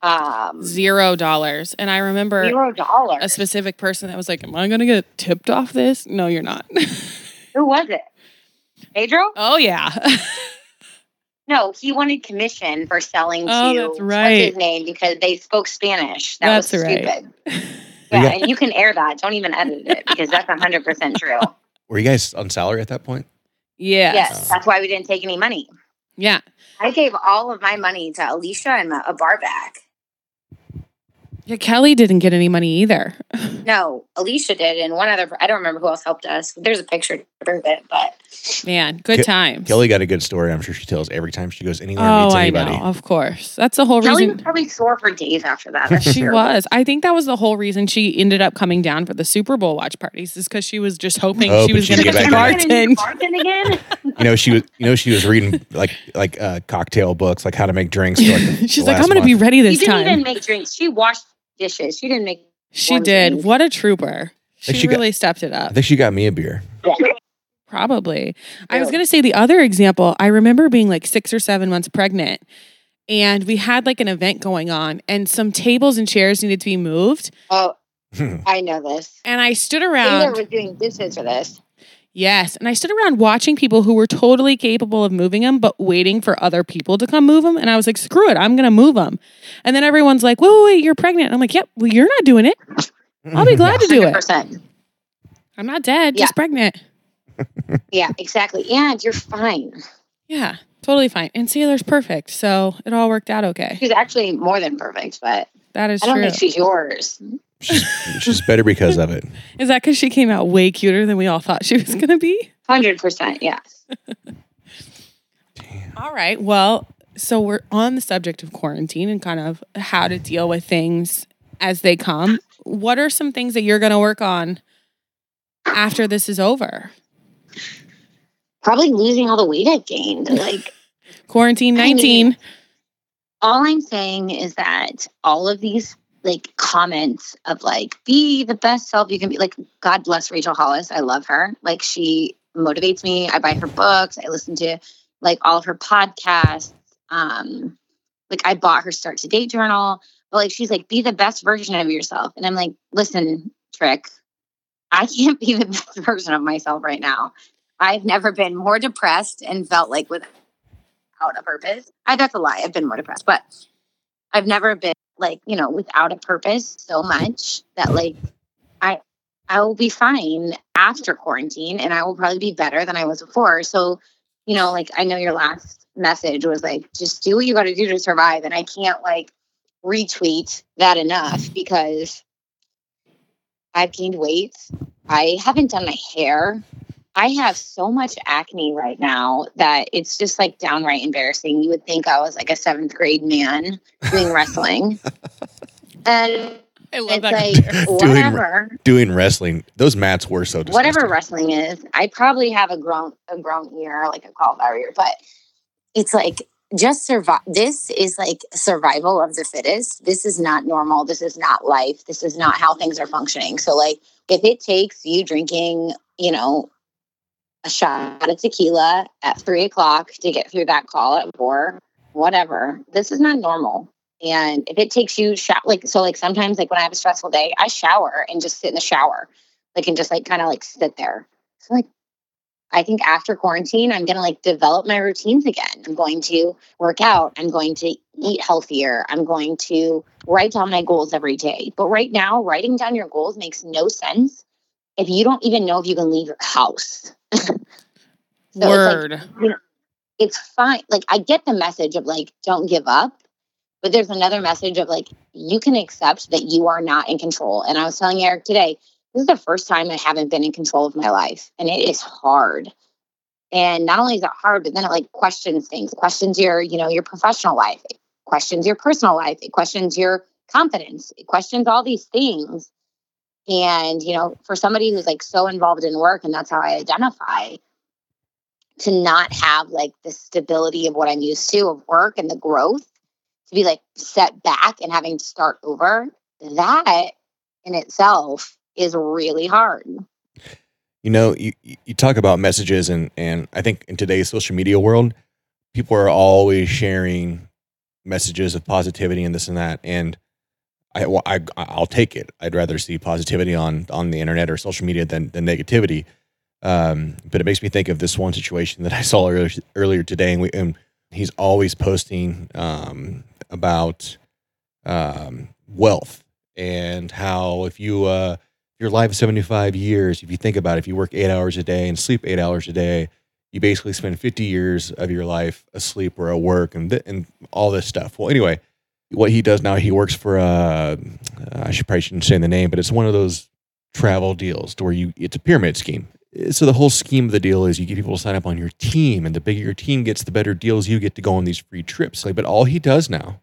Um, Zero dollars. And I remember zero dollars. a specific person that was like, Am I going to get tipped off this? No, you're not. Who was it? Pedro? oh, yeah. No, he wanted commission for selling to Oh, that's what's right. his name because they spoke Spanish. That That's was right. Stupid. Yeah, and you can air that. Don't even edit it because that's hundred percent true. Were you guys on salary at that point? yes. Yes, that's why we didn't take any money. Yeah. I gave all of my money to Alicia and a bar back. Yeah, Kelly didn't get any money either. No, Alicia did, and one other. I don't remember who else helped us. There's a picture to prove it, but Man, good Ke- times. Kelly got a good story. I'm sure she tells every time she goes anywhere Oh, meets I anybody. know. Of course. That's the whole reason. Kelly was probably sore for days after that. She terrible. was. I think that was the whole reason she ended up coming down for the Super Bowl watch parties, is because she was just hoping Hoping she was going to get get back to in. Am bartend. bartend again? You know, she was. You know, she was reading like like uh, cocktail books, like how to make drinks. For, like, She's like, I'm going to be month. ready She this didn't even make drinks. She washed dishes. She didn't make. she did. drink. What a trooper. She, she got- really stepped it up. I think she got me a beer. Probably. I was going to say the other example. I remember being like six or seven months pregnant, and we had like an event going on, and some tables and chairs needed to be moved. Oh, hmm. I know this. And I stood Taylor around. was doing dishes for this. Yes. And I stood around watching people who were totally capable of moving them, but waiting for other people to come move them. And I was like, screw it, I'm going to move them. And then everyone's like, wait, wait, wait, you're pregnant. And I'm like, yep, well, you're not doing it. I'll be glad to do it. I'm not dead, Yeah. just pregnant. Yeah, exactly. And you're fine. Yeah, totally fine. And Sailor's perfect. So it all worked out okay. She's actually more than perfect, but That is I don't true. think she's yours. She's, she's better because of it. Is that because she came out way cuter than we all thought she was going to be? 100%. Yes. All right. Well, so we're on the subject of quarantine and kind of how to deal with things as they come. What are some things that you're going to work on after this is over? Probably losing all the weight I've gained. Like, Quarantine I mean- 19. all I'm saying is that all of these like comments of like be the best self you can be like God bless Rachel Hollis. I love her. Like she motivates me. I buy her books. I listen to like all of her podcasts. Um like I bought her Start Today journal. But like she's like be the best version of yourself. And I'm like, listen, trick. I can't be the best version of myself right now. I've never been more depressed and felt like with without a purpose. I, that's a lie. I've been more depressed, but I've never been like, you know, without a purpose so much that like I I will be fine after quarantine and I will probably be better than I was before. So, you know, like I know your last message was like just do what you got to do to survive and I can't like retweet that enough because I've gained weight. I haven't done my hair. I have so much acne right now that it's just like downright embarrassing. You would think I was like a seventh grade man doing wrestling. and I love it's that. like, comparison. Doing- whatever, Doing wrestling, those mats were so disgusting. whatever wrestling is, I probably have a grown, a grown ear, like a cauliflower ear, but it's like just survive. This is like survival of the fittest. This is not normal. This is not life. This is not how things are functioning. So, like, if it takes you drinking, you know, a shot of tequila at three o'clock to get through that call at four, whatever, this is not normal. And if it takes you shot like so, like sometimes like when I have a stressful day, I shower and just sit in the shower, like and just like kind of like sit there. So like I think after quarantine, I'm gonna like develop my routines again. I'm going to work out. I'm going to eat healthier. I'm going to write down my goals every day. But right now, writing down your goals makes no sense if you don't even know if you can leave your house. So it's like, Word. it's fine. Like I get the message of like don't give up, but there's another message of like you can accept that you are not in control. And I was telling Eric today, this is the first time I haven't been in control of my life, and it is hard. And not only is it hard, but then it like questions things, questions your, you know, your professional life, it questions your personal life, it questions your confidence, it questions all these things. And, you know, for somebody who's like so involved in work, and that's how I identify, to not have like the stability of what I'm used to of work and the growth, to be like set back and having to start over, that in itself is really hard. You know, you, you talk about messages, and, and I think in today's social media world, people are always sharing messages of positivity and this and that. And I, well, I, I'll take it. I'd rather see positivity on, on the internet or social media than, than negativity. Um, but it makes me think of this one situation that I saw earlier, earlier today. And, we, and he's always posting um, about um, wealth and how if you, uh, your life is 75 years, if you think about it, if you work eight hours a day and sleep eight hours a day, you basically spend 50 years of your life asleep or at work and, th- and all this stuff. Well, anyway, what he does now, he works for uh, I should probably shouldn't say the name, but it's one of those travel deals to where you it's a pyramid scheme. So the whole scheme of the deal is you get people to sign up on your team, and the bigger your team gets, the better deals you get to go on these free trips. Like, but all he does now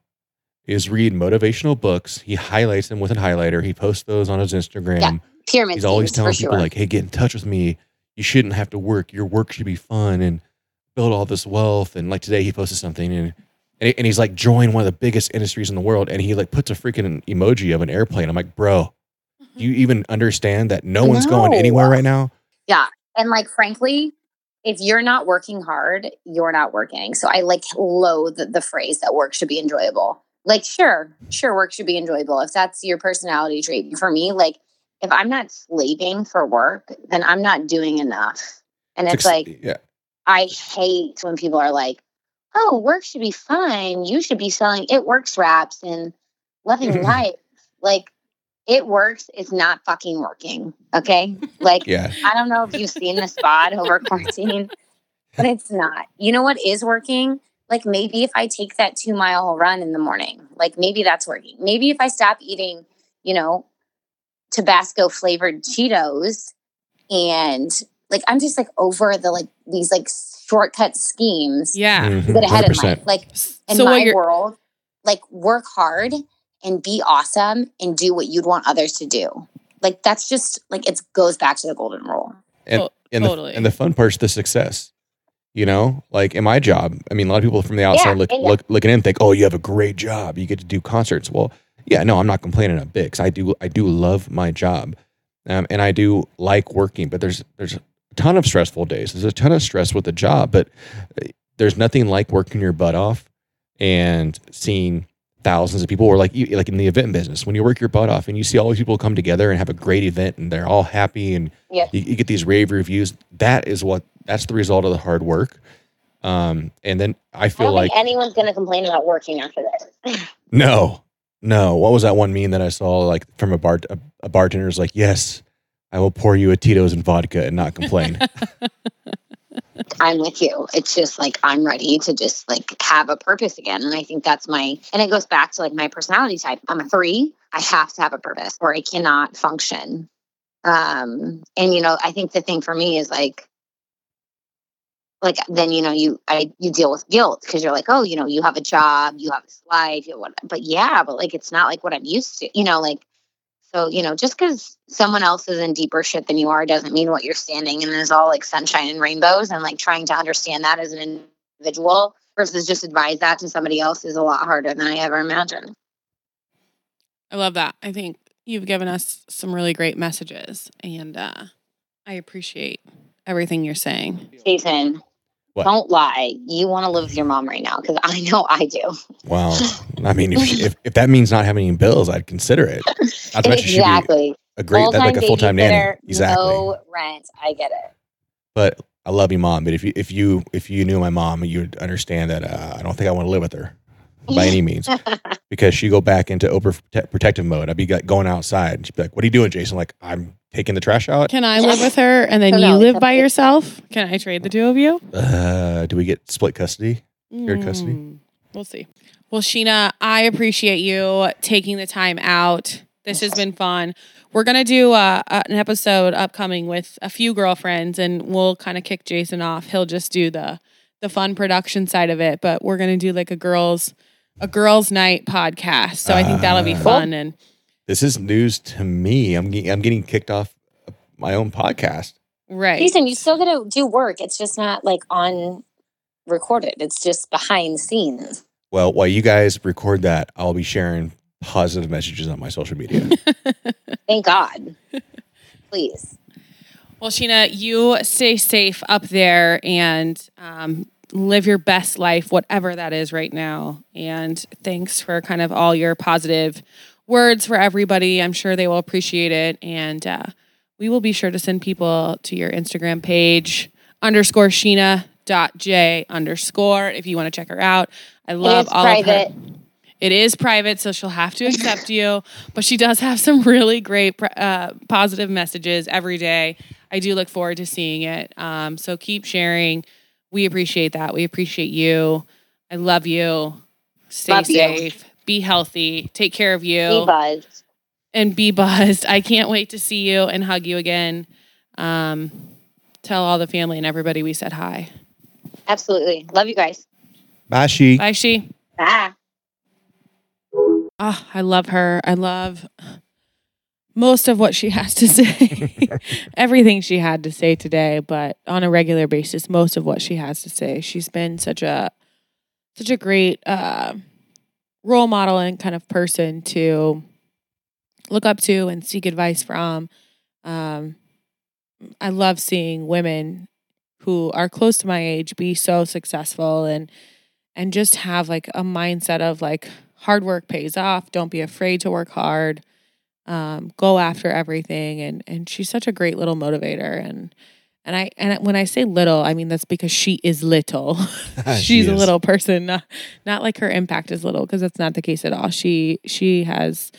is read motivational books. He highlights them with a highlighter. He posts those on his Instagram. Yeah, Pyramid He's always telling people sure. like, "Hey, get in touch with me. You shouldn't have to work. Your work should be fun and build all this wealth." And like today, he posted something and and, and he's like join one of the biggest industries in the world, and he like puts a freaking emoji of an airplane. I'm like, bro, do you even understand that no one's going anywhere right now? Yeah. And like, frankly, if you're not working hard, you're not working. So I like loathe the, phrase that work should be enjoyable. Like, sure, sure, work should be enjoyable if that's your personality trait. For me, like, if I'm not slaving for work, then I'm not doing enough. And it's Suc- like, yeah, I hate when people are like, oh, work should be fine. You should be selling it works wraps and loving mm-hmm. life. Like, it works. It's not fucking working. Okay. Like, yeah. I don't know if you've seen the spot over quarantine, but it's not. You know what is working? Like maybe if I take that two mile run in the morning, like maybe that's working. Maybe if I stop eating, you know, Tabasco flavored Cheetos and like I'm just like over the like these like shortcut schemes Yeah. Mhm, to get ahead in 100%. life. Like in so my world, like work hard and be awesome and do what you'd want others to do. Like that's just like it goes back to the golden rule. and and totally. the and the fun part's the success. You know, like in my job, I mean, a lot of people from the outside Yeah, look, yeah. look looking in think, "Oh, you have a great job. You get to do concerts." Well, yeah, no, I'm not complaining a bit 'cause I do I do love my job, um, and I do like working. But there's there's a ton of stressful days. There's a ton of stress with the job, but uh, there's nothing like working your butt off and seeing thousands of people or like like in the event business when you work your butt off and you see all these people come together and have a great event and they're all happy and Yeah. you, you get these rave reviews that is what that's the result of the hard work um and then i I feel don't like anyone's going to complain about working after this. no no what was that one meme that i saw like from a bar a, a bartender's like yes i will pour you a tito's and vodka and not complain I'm with you. It's just like I'm ready to just like have a purpose again. And I think that's my, and it goes back to like my personality type. I'm a three. I have to have a purpose or I cannot function. Um, and you know, I think the thing for me is like, like then you know you I you deal with guilt because you're like oh you know you have a job you have this life you know, what but yeah but like it's not like what I'm used to you know like so you know just because someone else is in deeper shit than you are doesn't mean what you're standing in is all like sunshine and rainbows and like trying to understand that as an individual versus just advise that to somebody else is a lot harder than I ever imagined. I love that. I think you've given us some really great messages, and uh, I appreciate everything you're saying. Jason, What? don't lie. You want to live with your mom right now because I know I do. wow i mean if, if if that means not having any bills i'd consider it not to mention be exactly. a great that like a full-time nanny exactly No rent. I get it. but I love you, mom. But if you if you if you knew my mom, you'd understand that uh, I don't think I want to live with her by any means because she go back into overprotective mode. I'd be like going outside, and she'd be like, "What are you doing, Jason?" Like, I'm taking the trash out. Can I live with her and then No, you no, live by okay. yourself? Can I trade the two of you? Uh, do we get split custody? Your custody? Mm, We'll see. Well, Sheena, I appreciate you taking the time out. This has been fun. We're gonna do uh, uh, an episode upcoming with a few girlfriends, and we'll kind of kick Jason off. He'll just do the the fun production side of it, but we're gonna do like a girls a girls' night podcast. So I think that'll be Ah. fun. And This is news to me. I'm ge- I'm getting kicked off my own podcast. right, Jason, you still gotta do work. It's just not like on recorded. It's just behind the scenes. Well, while you guys record that, I'll be sharing positive messages on my social media. Thank God. Please. Well, Sheena, you stay safe up there and um, live your best life, whatever that is right now. And thanks for kind of all your positive words for everybody. I'm sure they will appreciate it. And uh, we will be sure to send people to your Instagram page, underscore Sheena dot J underscore, if you want to check her out. I love all private. of her. It is private, so she'll have to accept you. But she does have some really great uh, positive messages every day. I do look forward to seeing it. Um, so keep sharing. We appreciate that. We appreciate you. I love you. Stay Love you. safe. Be healthy. Take care of you. Be buzzed. and be buzzed. I can't wait to see you and hug you again. Um, tell all the family and everybody we said hi. Absolutely. Love you guys. Bye, she. Bye, she. Bye. Oh, I love her. I love most of what she has to say. Everything she had to say today, but on a regular basis, most of what she has to say. She's been such a such a great uh, role model and kind of person to look up to and seek advice from. Um, I love seeing women who are close to my age be so successful and and just have like a mindset of like hard work pays off. Don't be afraid to work hard. Um, go after everything, and and she's such a great little motivator. And and I and when I say little, I mean that's because she is little. She she's a little person, not, not like her impact is little because that's not the case at all. She she has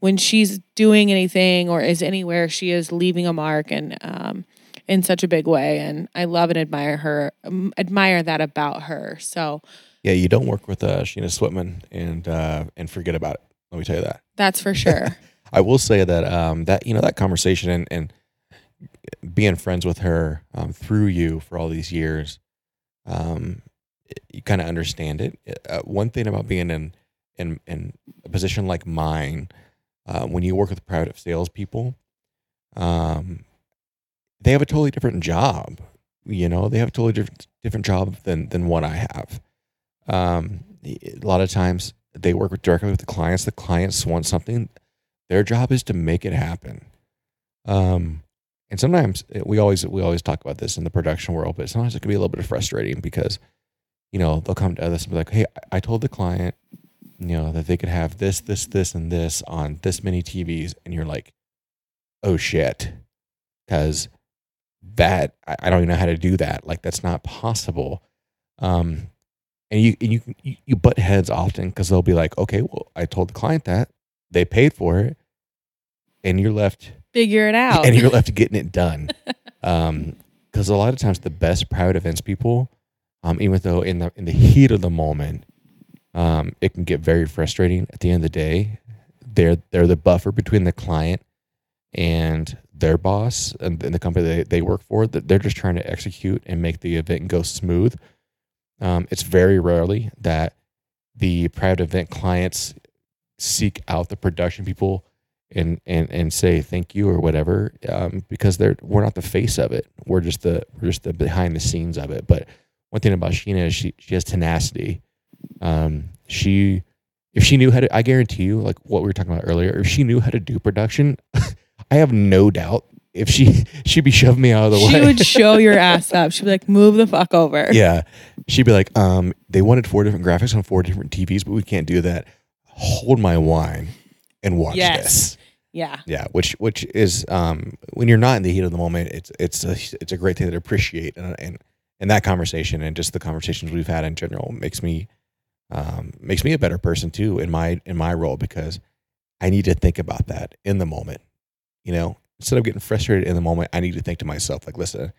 when she's doing anything or is anywhere, she is leaving a mark and um in such a big way. And I love and admire her, um, admire that about her. So Yeah, you don't work with uh, Sheena Switman and uh, and forget about it. Let me tell you that. that's for sure. I will say that um, that you know that conversation and, and being friends with her um, through you for all these years, um, it- you kind of understand it. Uh, one thing about being in in in a position like mine, uh, when you work with private salespeople, um, they have a totally different job. You know, they have a totally different different job than than what I have. Um, a lot of times they work with, directly with the clients. The clients want something their job is to make it happen. Um, and sometimes we always we always talk about this in the production world, but sometimes it can be a little bit frustrating because, you know, they'll come to us and be like, "Hey, I told the client, you know, that they could have this, this, this, and this on this many TVs," and you're like, "Oh shit," because that I, don't even know how to do that. Like that's not possible. Um, and you and you, you butt heads often because they'll be like, "Okay, well, I told the client that they paid for it, and you're left." Figure it out. and you're left getting it done. Um, because a lot of times the best private events people, um, even though in the in the heat of the moment, um, it can get very frustrating. At the end of the day, they're they're the buffer between the client and their boss and, and the company they, they work for. That they're just trying to execute and make the event go smooth. Um, it's very rarely that the private event clients seek out the production people and and and say thank you or whatever um, because they're we're not the face of it. We're just the we're just the behind the scenes of it. But one thing about Sheena is she she has tenacity. Um she if she knew how to I guarantee you like what we were talking about earlier if she knew how to do production I have no doubt if she she'd be shoving me out of the she way. She would show your ass up. She'd be like, move the fuck over. yeah. She'd be like um they wanted four different graphics on four different TVs but we can't do that. Hold my wine and watch Yes. this Yeah. Yeah, which which is um when you're not in the heat of the moment, it's it's a it's a great thing to appreciate and and and that conversation and just the conversations we've had in general makes me um makes me a better person too in my in my role because I need to think about that in the moment. You know, instead of getting frustrated in the moment, I need to think to myself like, listen,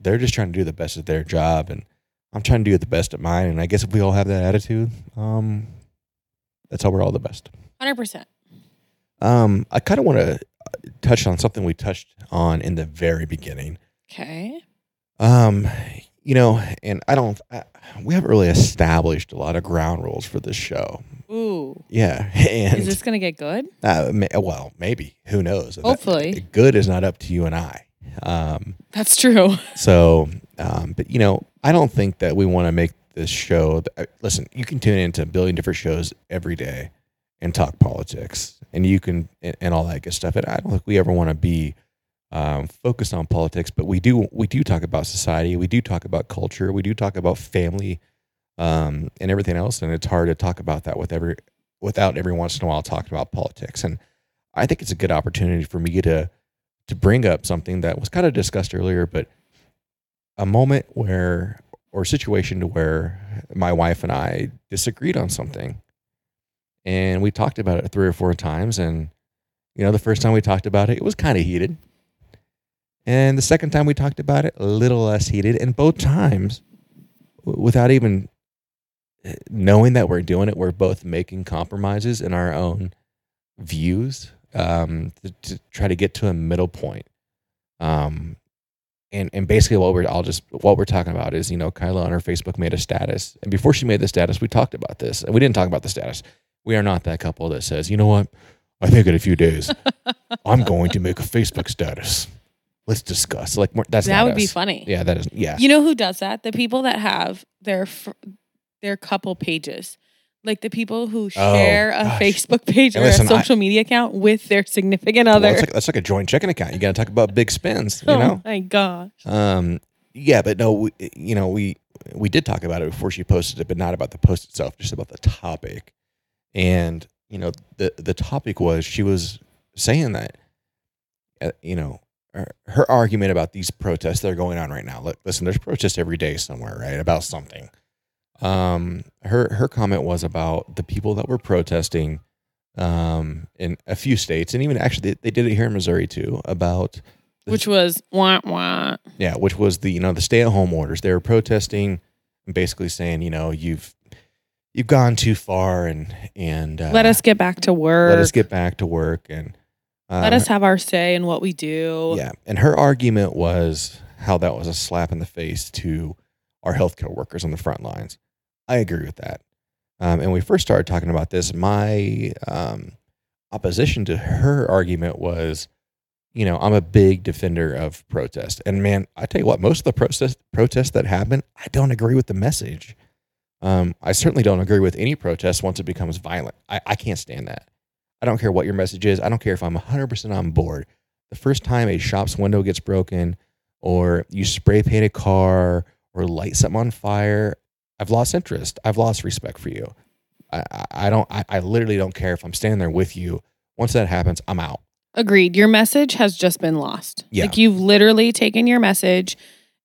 they're just trying to do the best at their job and I'm trying to do the best at mine and I guess if we all have that attitude, um that's how we're all the best. 100%. Um, I kind of want to touch on something we touched on in the very beginning. Okay. Um, you know, and I don't, I, we haven't really established a lot of ground rules for this show. Ooh. Yeah, and Is this going to get good? uh, may, well, maybe who knows? That- Hopefully. good is not up to you and I. Um, That's true. so, um, but you know, I don't think that we want to make this show. th- uh, listen, you can tune into a billion different shows every day and talk politics, and you can and, and all that good stuff. And I don't think we ever want to be um, focused on politics, but we do we do talk about society, we do talk about culture, we do talk about family, um, and everything else. And it's hard to talk about that with every without every once in a while talking about politics. And I think it's a good opportunity for me to to bring up something that was kind of discussed earlier, but a moment where or situation to where my wife and I disagreed on something. And we talked about it three or four times. And, you know, the first time we talked about it, it was kind of heated. And the second time we talked about it, a little less heated. And both times, w- without even knowing that we're doing it, we're both making compromises in our own views um, to, to try to get to a middle point. Um, and and basically what we're I'll just what we're talking about is you know Kyla on her Facebook made a status, and before she made the status, we talked about this, and we didn't talk about the status. We are not that couple that says, you know what, I think in a few days I'm going to make a Facebook status. Let's discuss. Like more- that's that would be funny. Yeah, that is. Yeah, You know who does that? The people that have their their couple pages. Like the people who share a Oh, gosh. Facebook page And or listen, a I- social media account with their significant Well, other. that's, like, that's like a joint checking account. You got to talk about big spends. You oh know. my gosh. Um, yeah, but no, we, you know, we we did talk about it before she posted it, but not about the post itself, just about the topic. And you know, the the topic was she was saying that, uh, you know, her, her argument about these protests that are going on right now. Look, listen, there's protests every day somewhere, right, about something. Um, her her comment was about the people that were protesting, um, in a few states, and even actually they, they did it here in Missouri too, about Which was wah wah. yeah, which was the you know the stay at home orders. They were protesting and basically saying, you know, you've you've gone too far and and uh, let us get back to work. let us get back to work and uh, Let us have our say in what we do. yeah. And her argument was how that was a slap in the face to our healthcare workers on the front lines. I agree with that. Um, and we first started talking about this. My um, opposition to her argument was, you know, I'm a big defender of protest. And man, I tell you what, most of the protest protests that happen, I don't agree with the message. Um, I certainly don't agree with any protest once it becomes violent. I, I can't stand that. I don't care what your message is. I don't care if I'm 100% on board. The first time a shop's window gets broken or you spray paint a car or light something on fire, I've lost interest. I've lost respect for you. I, I, don't, I, I literally don't care if I'm standing there with you. Once that happens, I'm out. Agreed. Your message has just been lost. Yeah. Like you've literally taken your message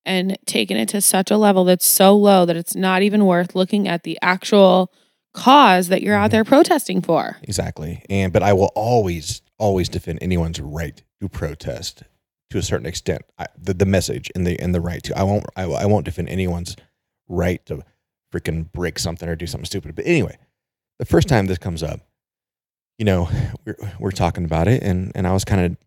and taken it to such a level that's so low that it's not even worth looking at the actual cause that you're Mm-hmm. out there protesting for. Exactly. And, but I will always, always defend anyone's right to protest to a certain extent. I, the, the message and the, and the right to, I won't, I, I won't defend anyone's right to freaking break something or do something stupid. But anyway, the first time this comes up, you know, we're, we're talking about it and, and I was kind of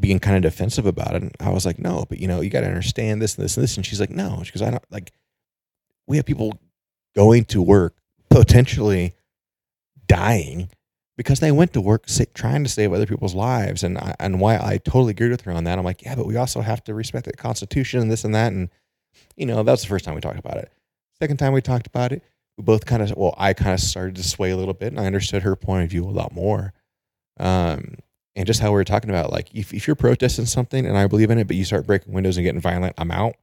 being kind of defensive about it. And I was like, no, but you know, you got to understand this and this and this. And she's like, no, she goes, I don't like, we have people going to work potentially dying because they went to work trying to save other people's lives. And I, and why I totally agree with her on that. I'm like, yeah, but we also have to respect the Constitution and this and that. And you know, that was the first time we talked about it. Second time we talked about it, we both kind of well, I kind of started to sway a little bit, and I understood her point of view a lot more. Um, and just how we were talking about, like, if, if you're protesting something and I believe in it, but you start breaking windows and getting violent, I'm out.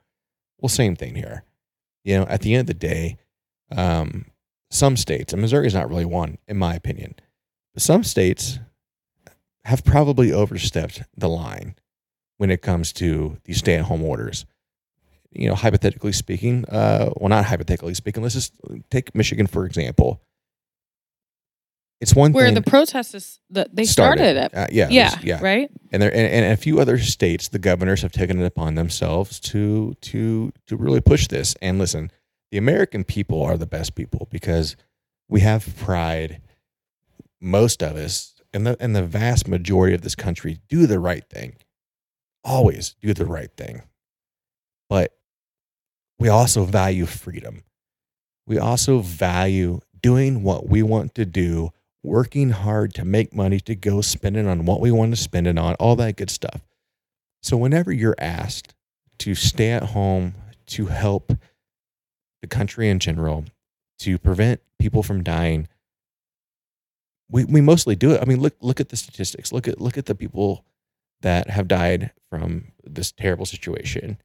Well, same thing here. You know, at the end of the day, um, some states, and Missouri is not really one, in my opinion, but some states have probably overstepped the line when it comes to these stay at home orders. You know, hypothetically speaking, uh, well, not hypothetically speaking, let's just take Michigan, for example. It's one Where thing the protests is that they started, it. Uh, yeah, Yeah, there's- yeah, Right? and there and, and a few other states the governors have taken it upon themselves to to to really push this. And listen the american people are the best people because we have pride most of us and the and the vast majority of this country do the right thing. Always do the right thing. But we also value freedom. We also value doing what we want to do working hard to make money to go spend it on what we want to spend it on, all that good stuff. So, whenever you're asked to stay at home to help the country in general, to prevent people from dying, we, we mostly do it. I mean, look look at the statistics. Look at look at the people that have died from this terrible situation.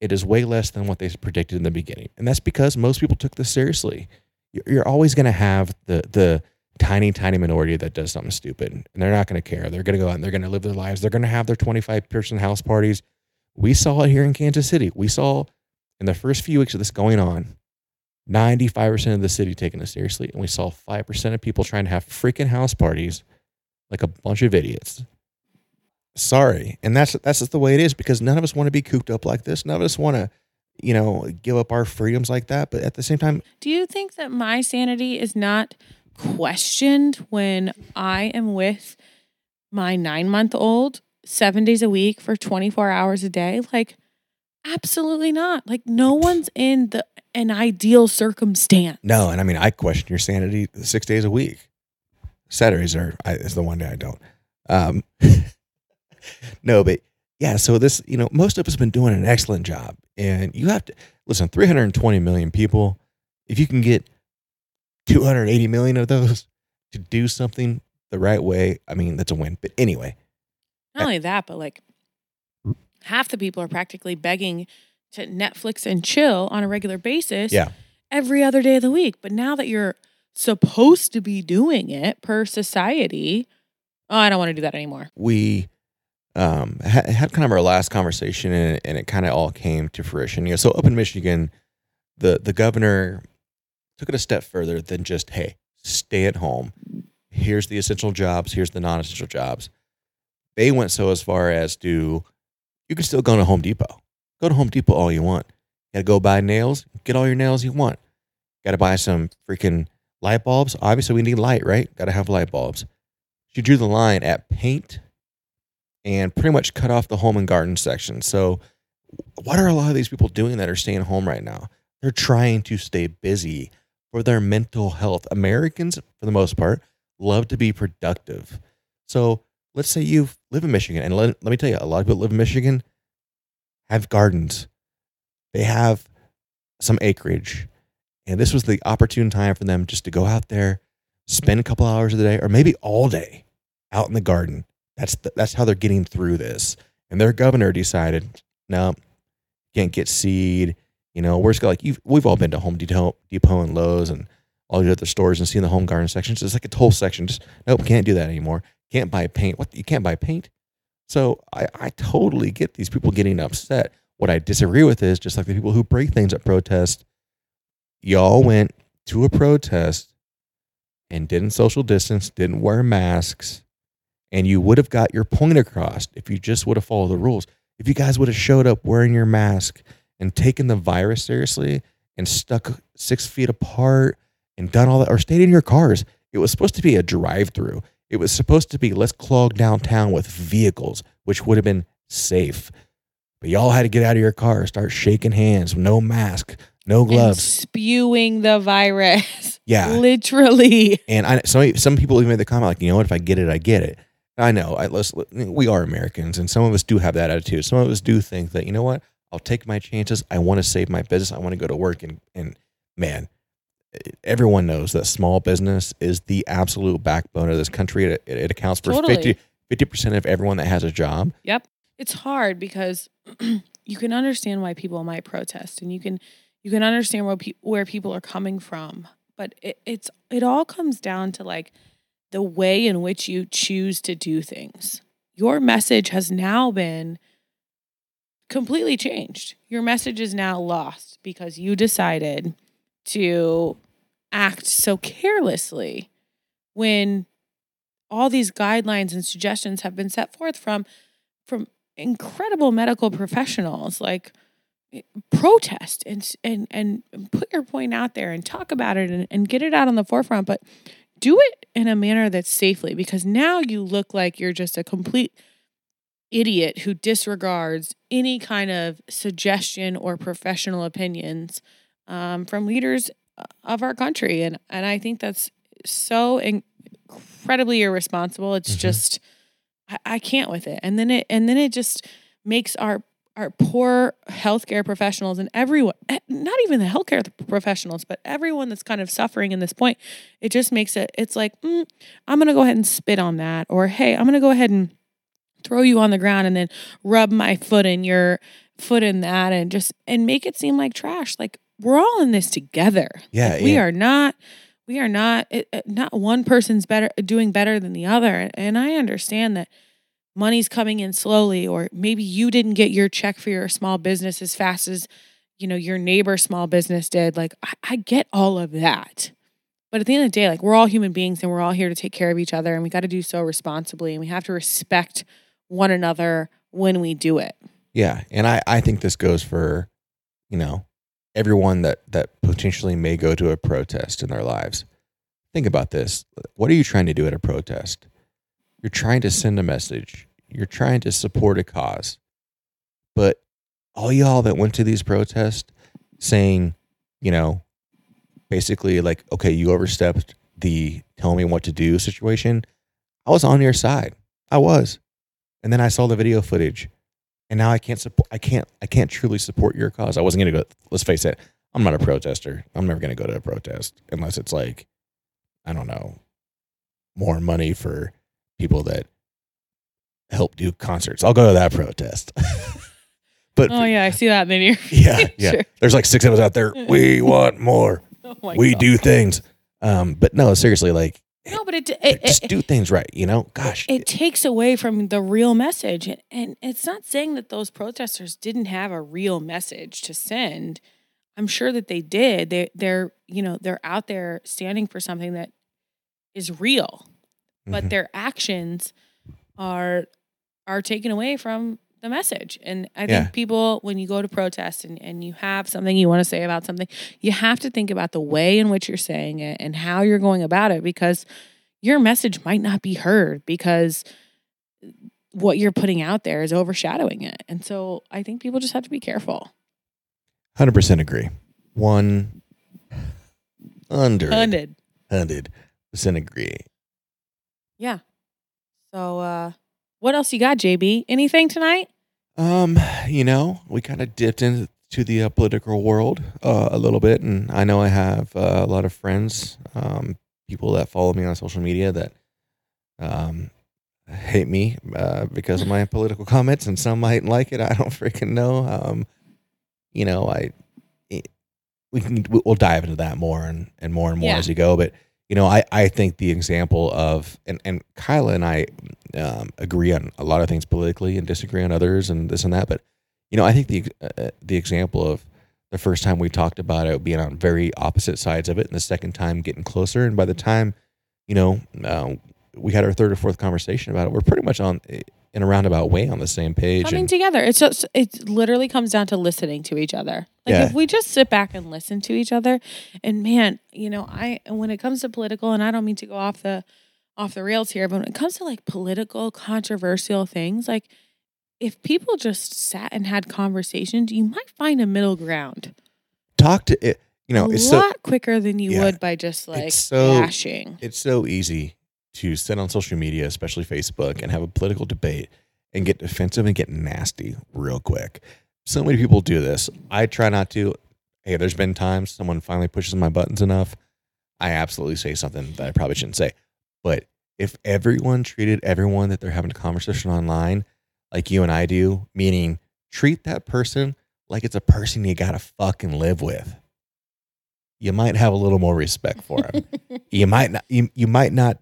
It is way less than what they predicted in the beginning, and that's because most people took this seriously. You're- always going to have the the tiny, tiny minority that does something stupid and they're not going to care. They're going to go out and they're going to live their lives. They're going to have their 25 person house parties. We saw it here in Kansas City. We saw in the first few weeks of this going on, 95% of the city taking it seriously. And we saw 5% of people trying to have freaking house parties like a bunch of idiots. Sorry. And that's, that's just the way it is because none of us want to be cooped up like this. None of us want to, you know, give up our freedoms like that. But at the same time, Do you think that my sanity is not questioned when I am with my nine month old seven days a week for 24 hours a day? Like, absolutely not. Like, no one's in the an ideal circumstance. no. And I mean, I question your sanity six days a week. Saturdays are I, is the one day I don't. Um, no, but yeah. So this, you know, most of us have been doing an excellent job, and you have to listen. 320 million people. If you can get 280 million of those to do something the right way, I mean, that's a win. But anyway, Not only that, but like half the people are practically begging to Netflix and chill on a regular basis yeah. every other day of the week. But now that you're supposed to be doing it per society, oh, I don't want to do that anymore. we um, ha- had kind of our last conversation and, and it kind of all came to fruition. You know, so up in Michigan, the the governor took it a step further than just hey, stay at home. Here's the essential jobs. Here's the non-essential jobs. They went so as far as to you can still go to Home Depot. Go to Home Depot all you want. You gotta go buy nails. Get all your nails you want. Got to buy some freaking light bulbs. Obviously, we need light, right? Got to have light bulbs. She drew the line at paint and pretty much cut off the home and garden section. So, what are a lot of these people doing that are staying home right now? They're trying to stay busy for their mental health. Americans, for the most part, love to be productive. So, let's say you live in Michigan, and let, let me tell you, a lot of people live in Michigan have gardens, they have some acreage. And this was the opportune time for them just to go out there, spend a couple hours of the day, or maybe all day out in the garden. That's the, that's how they're getting through this. And their governor decided, no, can't get seed. You know, we're just like you've, we've all been to Home Depot, Depot and Lowe's and all these other stores and seen the home garden sections. It's like a whole section. Just nope, can't do that anymore. Can't buy paint. What you can't buy paint. So I, I totally get these people getting upset. What I disagree with is just like the people who break things at protest. Y'all went to a protest and didn't social distance, didn't wear masks, and you would have got your point across if you just would have followed the rules. If you guys would have showed up wearing your mask and taken the virus seriously and stuck six feet apart and done all that, or stayed in your cars, it was supposed to be a drive through. It was supposed to be let's clog downtown with vehicles, which would have been safe. But y'all had to get out of your car, start shaking hands, no mask, no And gloves. spewing the virus. Yeah. Literally. And I some some people even made the comment like, you know what, if I get it, I get it. I know. I we are Americans, and some of us do have that attitude. Some of us do think that you know what, I'll take my chances. I want to save my business. I want to go to work, and and man, everyone knows that small business is the absolute backbone of this country. It, it, it accounts for Totally. 50 percent of everyone that has a job. Yep. It's hard because you can understand why people might protest and you can you can understand where pe- where people are coming from, but it, it's it all comes down to like the way in which you choose to do things. Your message has now been completely changed. Your message is now lost because you decided to act so carelessly when all these guidelines and suggestions have been set forth from from incredible medical professionals like eh, protest and and and put your point out there and talk about it and, and get it out on the forefront but do it in a manner that's safely because now you look like you're just a complete idiot who disregards any kind of suggestion or professional opinions um, from leaders uh, of our country and and I think that's so incredibly irresponsible it's Mhm. just I, I can't with it. And then it and then it just makes our our poor healthcare professionals and everyone eh, not even the healthcare professionals, but everyone that's kind of suffering in this point, it just makes it it's like, mm, I'm gonna go ahead and spit on that, or hey, I'm gonna go ahead and throw you on the ground and then rub my foot in your foot in that and just and make it seem like trash. Like we're all in this together. Yeah, Like, we and- are not we are not it- not one person's better doing better than the other and i understand that money's coming in slowly or maybe you didn't get your check for your small business as fast as you know your neighbor small business did like I, I get all of that but at the end of the day like we're all human beings and we're all here to take care of each other and we got to do so responsibly and we have to respect one another when we do it Yeah, and I I think this goes for you know, everyone that that potentially may go to a protest in their lives. Think about this. What are you trying to do at a protest? You're trying to send a message. You're trying to support a cause. But all y'all that went to these protests saying, you know, basically like, okay, you overstepped the tell me what to do situation. I was on your side. I was. And then I saw the video footage and now I can't support I can't I can't truly support your cause. I wasn't gonna go let's face it, I'm not a protester. I'm never gonna go to a protest unless it's like, I don't know, more money for people that help do concerts. I'll go to that protest. but Oh yeah, I see that in your yeah, yeah. There's like six of us out there. We want more. Oh we God. do things. Um, but no, seriously, like No, but it it, just it, do things right, you know? Gosh. it takes away from the real message and, and it's not saying that those protesters didn't have a real message to send i'm sure that they did they they're you know they're out there standing for something that is real but Mhm. their actions are are taken away from the message and i think Yeah. people when you go to protest and, and you have something you want to say about something you have to think about the way in which you're saying it and how you're going about it because your message might not be heard because what you're putting out there is overshadowing it and so i think people just have to be careful 100% agree. One hundred, Hundred. hundred percent agree. yeah so uh what else you got jb anything tonight Um, you know, we kind of dipped into the uh, political world uh, a little bit, and I know I have uh, a lot of friends, um, people that follow me on social media that um, hate me uh, because of my political comments, and some might like it. I don't freaking know. Um, you know, I it- we can we'll dive into that more and, and more and more Yeah. as you go, but. You know, I, I think the example of and, and Kyla and I um, agree on a lot of things politically and disagree on others and this and that. But you know, I think the uh, the example of the first time we talked about it being on very opposite sides of it, and the second time getting closer, and by the time you know uh, we had our third or fourth conversation about it, we're pretty much on in a roundabout way on the same page. coming and- together it's just it literally comes down to listening to each other like Yeah. if we just sit back and listen to each other and man you know i when it comes to political and i don't mean to go off the off the rails here but when it comes to like political controversial things like if people just sat and had conversations you might find a middle ground talk to it. You know, a it's lot so quicker than you Yeah. would by just like so- bashing it's so easy to sit on social media, especially Facebook, and have a political debate and get defensive and get nasty real quick. So many people do this. I try not to. Hey, there's been times someone finally pushes my buttons enough. I absolutely say something that I probably shouldn't say. But if everyone treated everyone that they're having a conversation online like you and I do, meaning treat that person like it's a person you gotta fucking live with, you might have a little more respect for them you might not you, you might not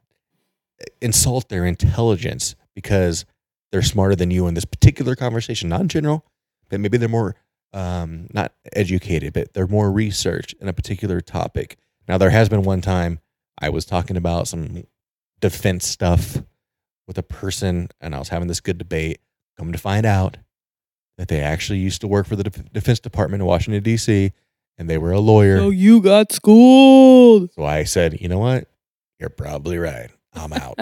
insult their intelligence because they're smarter than you in this particular conversation not in general but maybe they're more um, not educated but they're more researched in a particular topic now there has been one time i was talking about some defense stuff with a person and i was having this good debate come to find out that they actually used to work for the Def- defense department in washington d.c and they were a lawyer so you got schooled so I said, you know what? You're probably right. I'm out.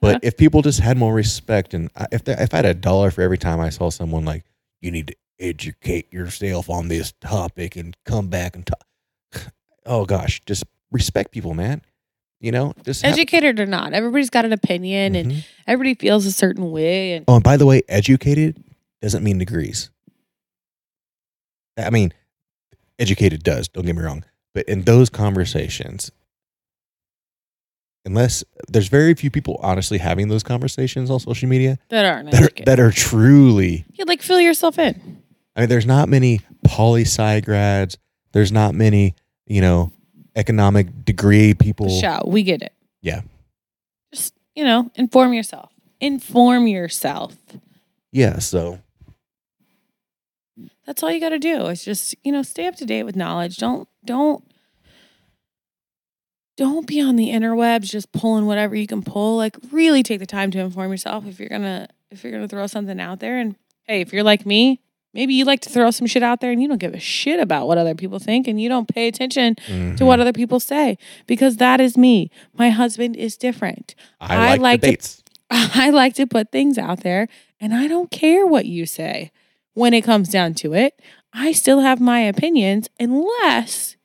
but if people just had more respect, and if they, if I had a dollar for every time I saw someone like, you need to educate yourself on this topic and come back and talk. Oh gosh, just respect people, man. You know, just have- educated or not everybody's got an opinion and Mhm. everybody feels a certain way and Oh, and by the way, educated doesn't mean degrees. I mean, educated does, don't get me wrong. But in those conversations, unless there's very few people honestly having those conversations on social media that aren't that are, that are truly, you like fill yourself in. I mean, there's not many poli sci grads, there's not many, you know, economic degree people. Shout, we get it. Yeah. Just you know, inform yourself. Inform yourself. Yeah. So, That's all you got to do. is just you know, stay up to date with knowledge. Don't don't don't be on the interwebs just pulling whatever you can pull. Like really take the time to inform yourself if you're gonna if you're gonna throw something out there. And hey, if you're like me, maybe you like to throw some shit out there and you don't give a shit about what other people think and you don't pay attention to Mhm. what other people say because that is me. My husband is different. I, I like, like to- I like to put things out there and I don't care what you say. When it comes down to it, I still have my opinions unless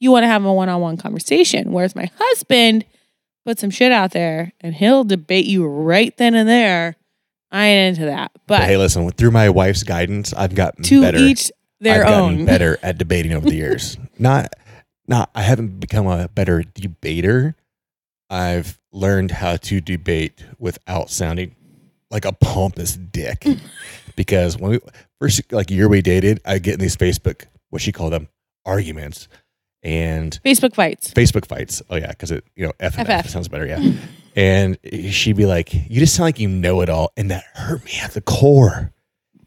you want to have a one on one conversation. Whereas my husband put some shit out there and he'll debate you right then and there. I ain't into that. But, But hey, listen, through my wife's guidance, I've gotten to better. each their I've own. better at debating over the years. not, not. I haven't become a better debater. I've learned how to debate without sounding like a pompous dick. because when we first like year we dated, I get in these Facebook what she called them arguments and Facebook fights. Facebook fights. Oh yeah, because it you know F and F, FF. sounds better. Yeah, and she'd be like, "You just sound like you know it all," and that hurt me at the core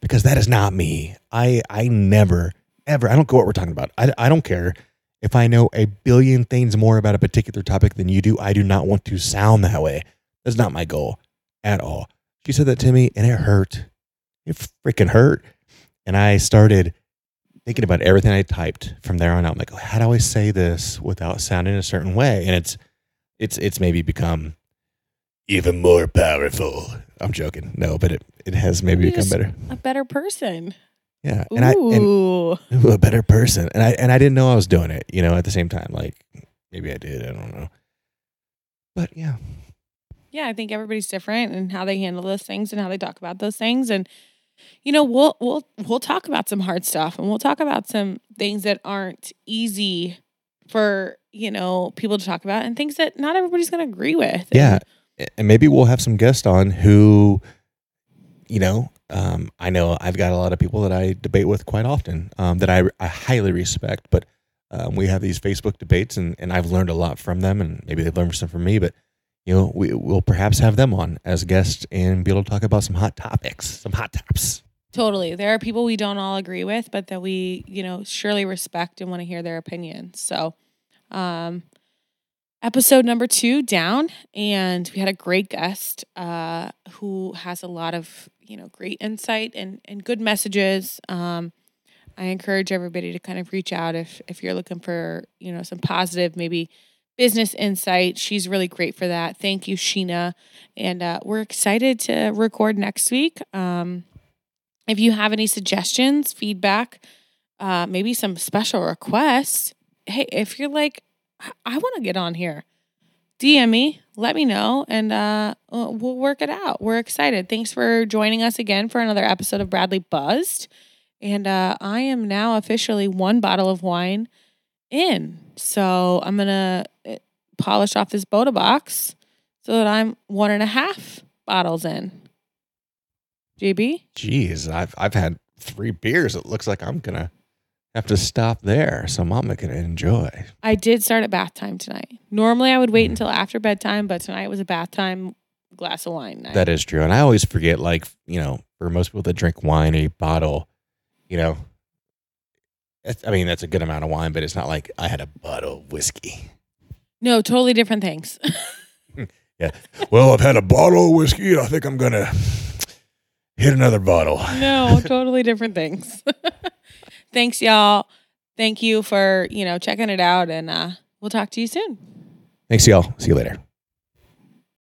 because that is not me. I I never ever. I don't care what we're talking about. I I don't care if I know a billion things more about a particular topic than you do. I do not want to sound that way. That's not my goal at all. She said that to me, and it hurt. It freaking hurt. And I started thinking about everything I typed from there on out. I'm like, how do I say this without sounding a certain way? And it's it's it's maybe become even more powerful. I'm joking. No, but it, it has maybe You become better. A better person. Yeah. And I and Ooh. Ooh, a better person. And I and I didn't know I was doing it, you know, at the same time. Like maybe I did, I don't know. But yeah. yeah, I think everybody's different and how they handle those things and how they talk about those things. And you know, we'll we'll we'll talk about some hard stuff and we'll talk about some things that aren't easy for you know people to talk about and things that not everybody's going to agree with. Yeah. And maybe we'll have some guests on who, you know, um, I know I've got a lot of people that I debate with quite often um, that I, I highly respect, but um, we have these Facebook debates and, and I've learned a lot from them and maybe they've learned some from me, but you know, we will perhaps have them on as guests and be able to talk about some hot topics, some hot tops. Totally. There are people we don't all agree with, but that we, you know, surely respect and want to hear their opinions. So, um, episode number two down, and we had a great guest uh, who has a lot of, you know, great insight and, and good messages. Um, I encourage everybody to kind of reach out if if you're looking for, you know, some positive, maybe business insight. She's really great for that. Thank you, Sheena. And uh, we're excited to record next week. Um, if you have any suggestions, feedback, uh, maybe some special requests, hey, if you're like, I, I want to get on here, DM me, let me know, and uh, we'll work it out. We're excited. Thanks for joining us again for another episode of Bradley Buzzed. And uh, I am now officially one bottle of wine in. So I'm going to polish off this Bota Box so that I'm one and a half bottles in. JB? Jeez, I've, I've had three beers. It looks like I'm going to have to stop there. So mama can enjoy. I did start at bath time tonight. Normally I would wait hmm. until after bedtime, but tonight was a bath time glass of wine night. That is true. And I always forget, like, you know, for most people that drink wine, a bottle, you know, I mean, that's a good amount of wine, but it's not like I had a bottle of whiskey. No, totally different things. Yeah. Well, I've had a bottle of whiskey. I think I'm going to hit another bottle. no, totally different things. Thanks, y'all. Thank you for, you know, checking it out and uh we'll talk to you soon. Thanks, y'all. See you later.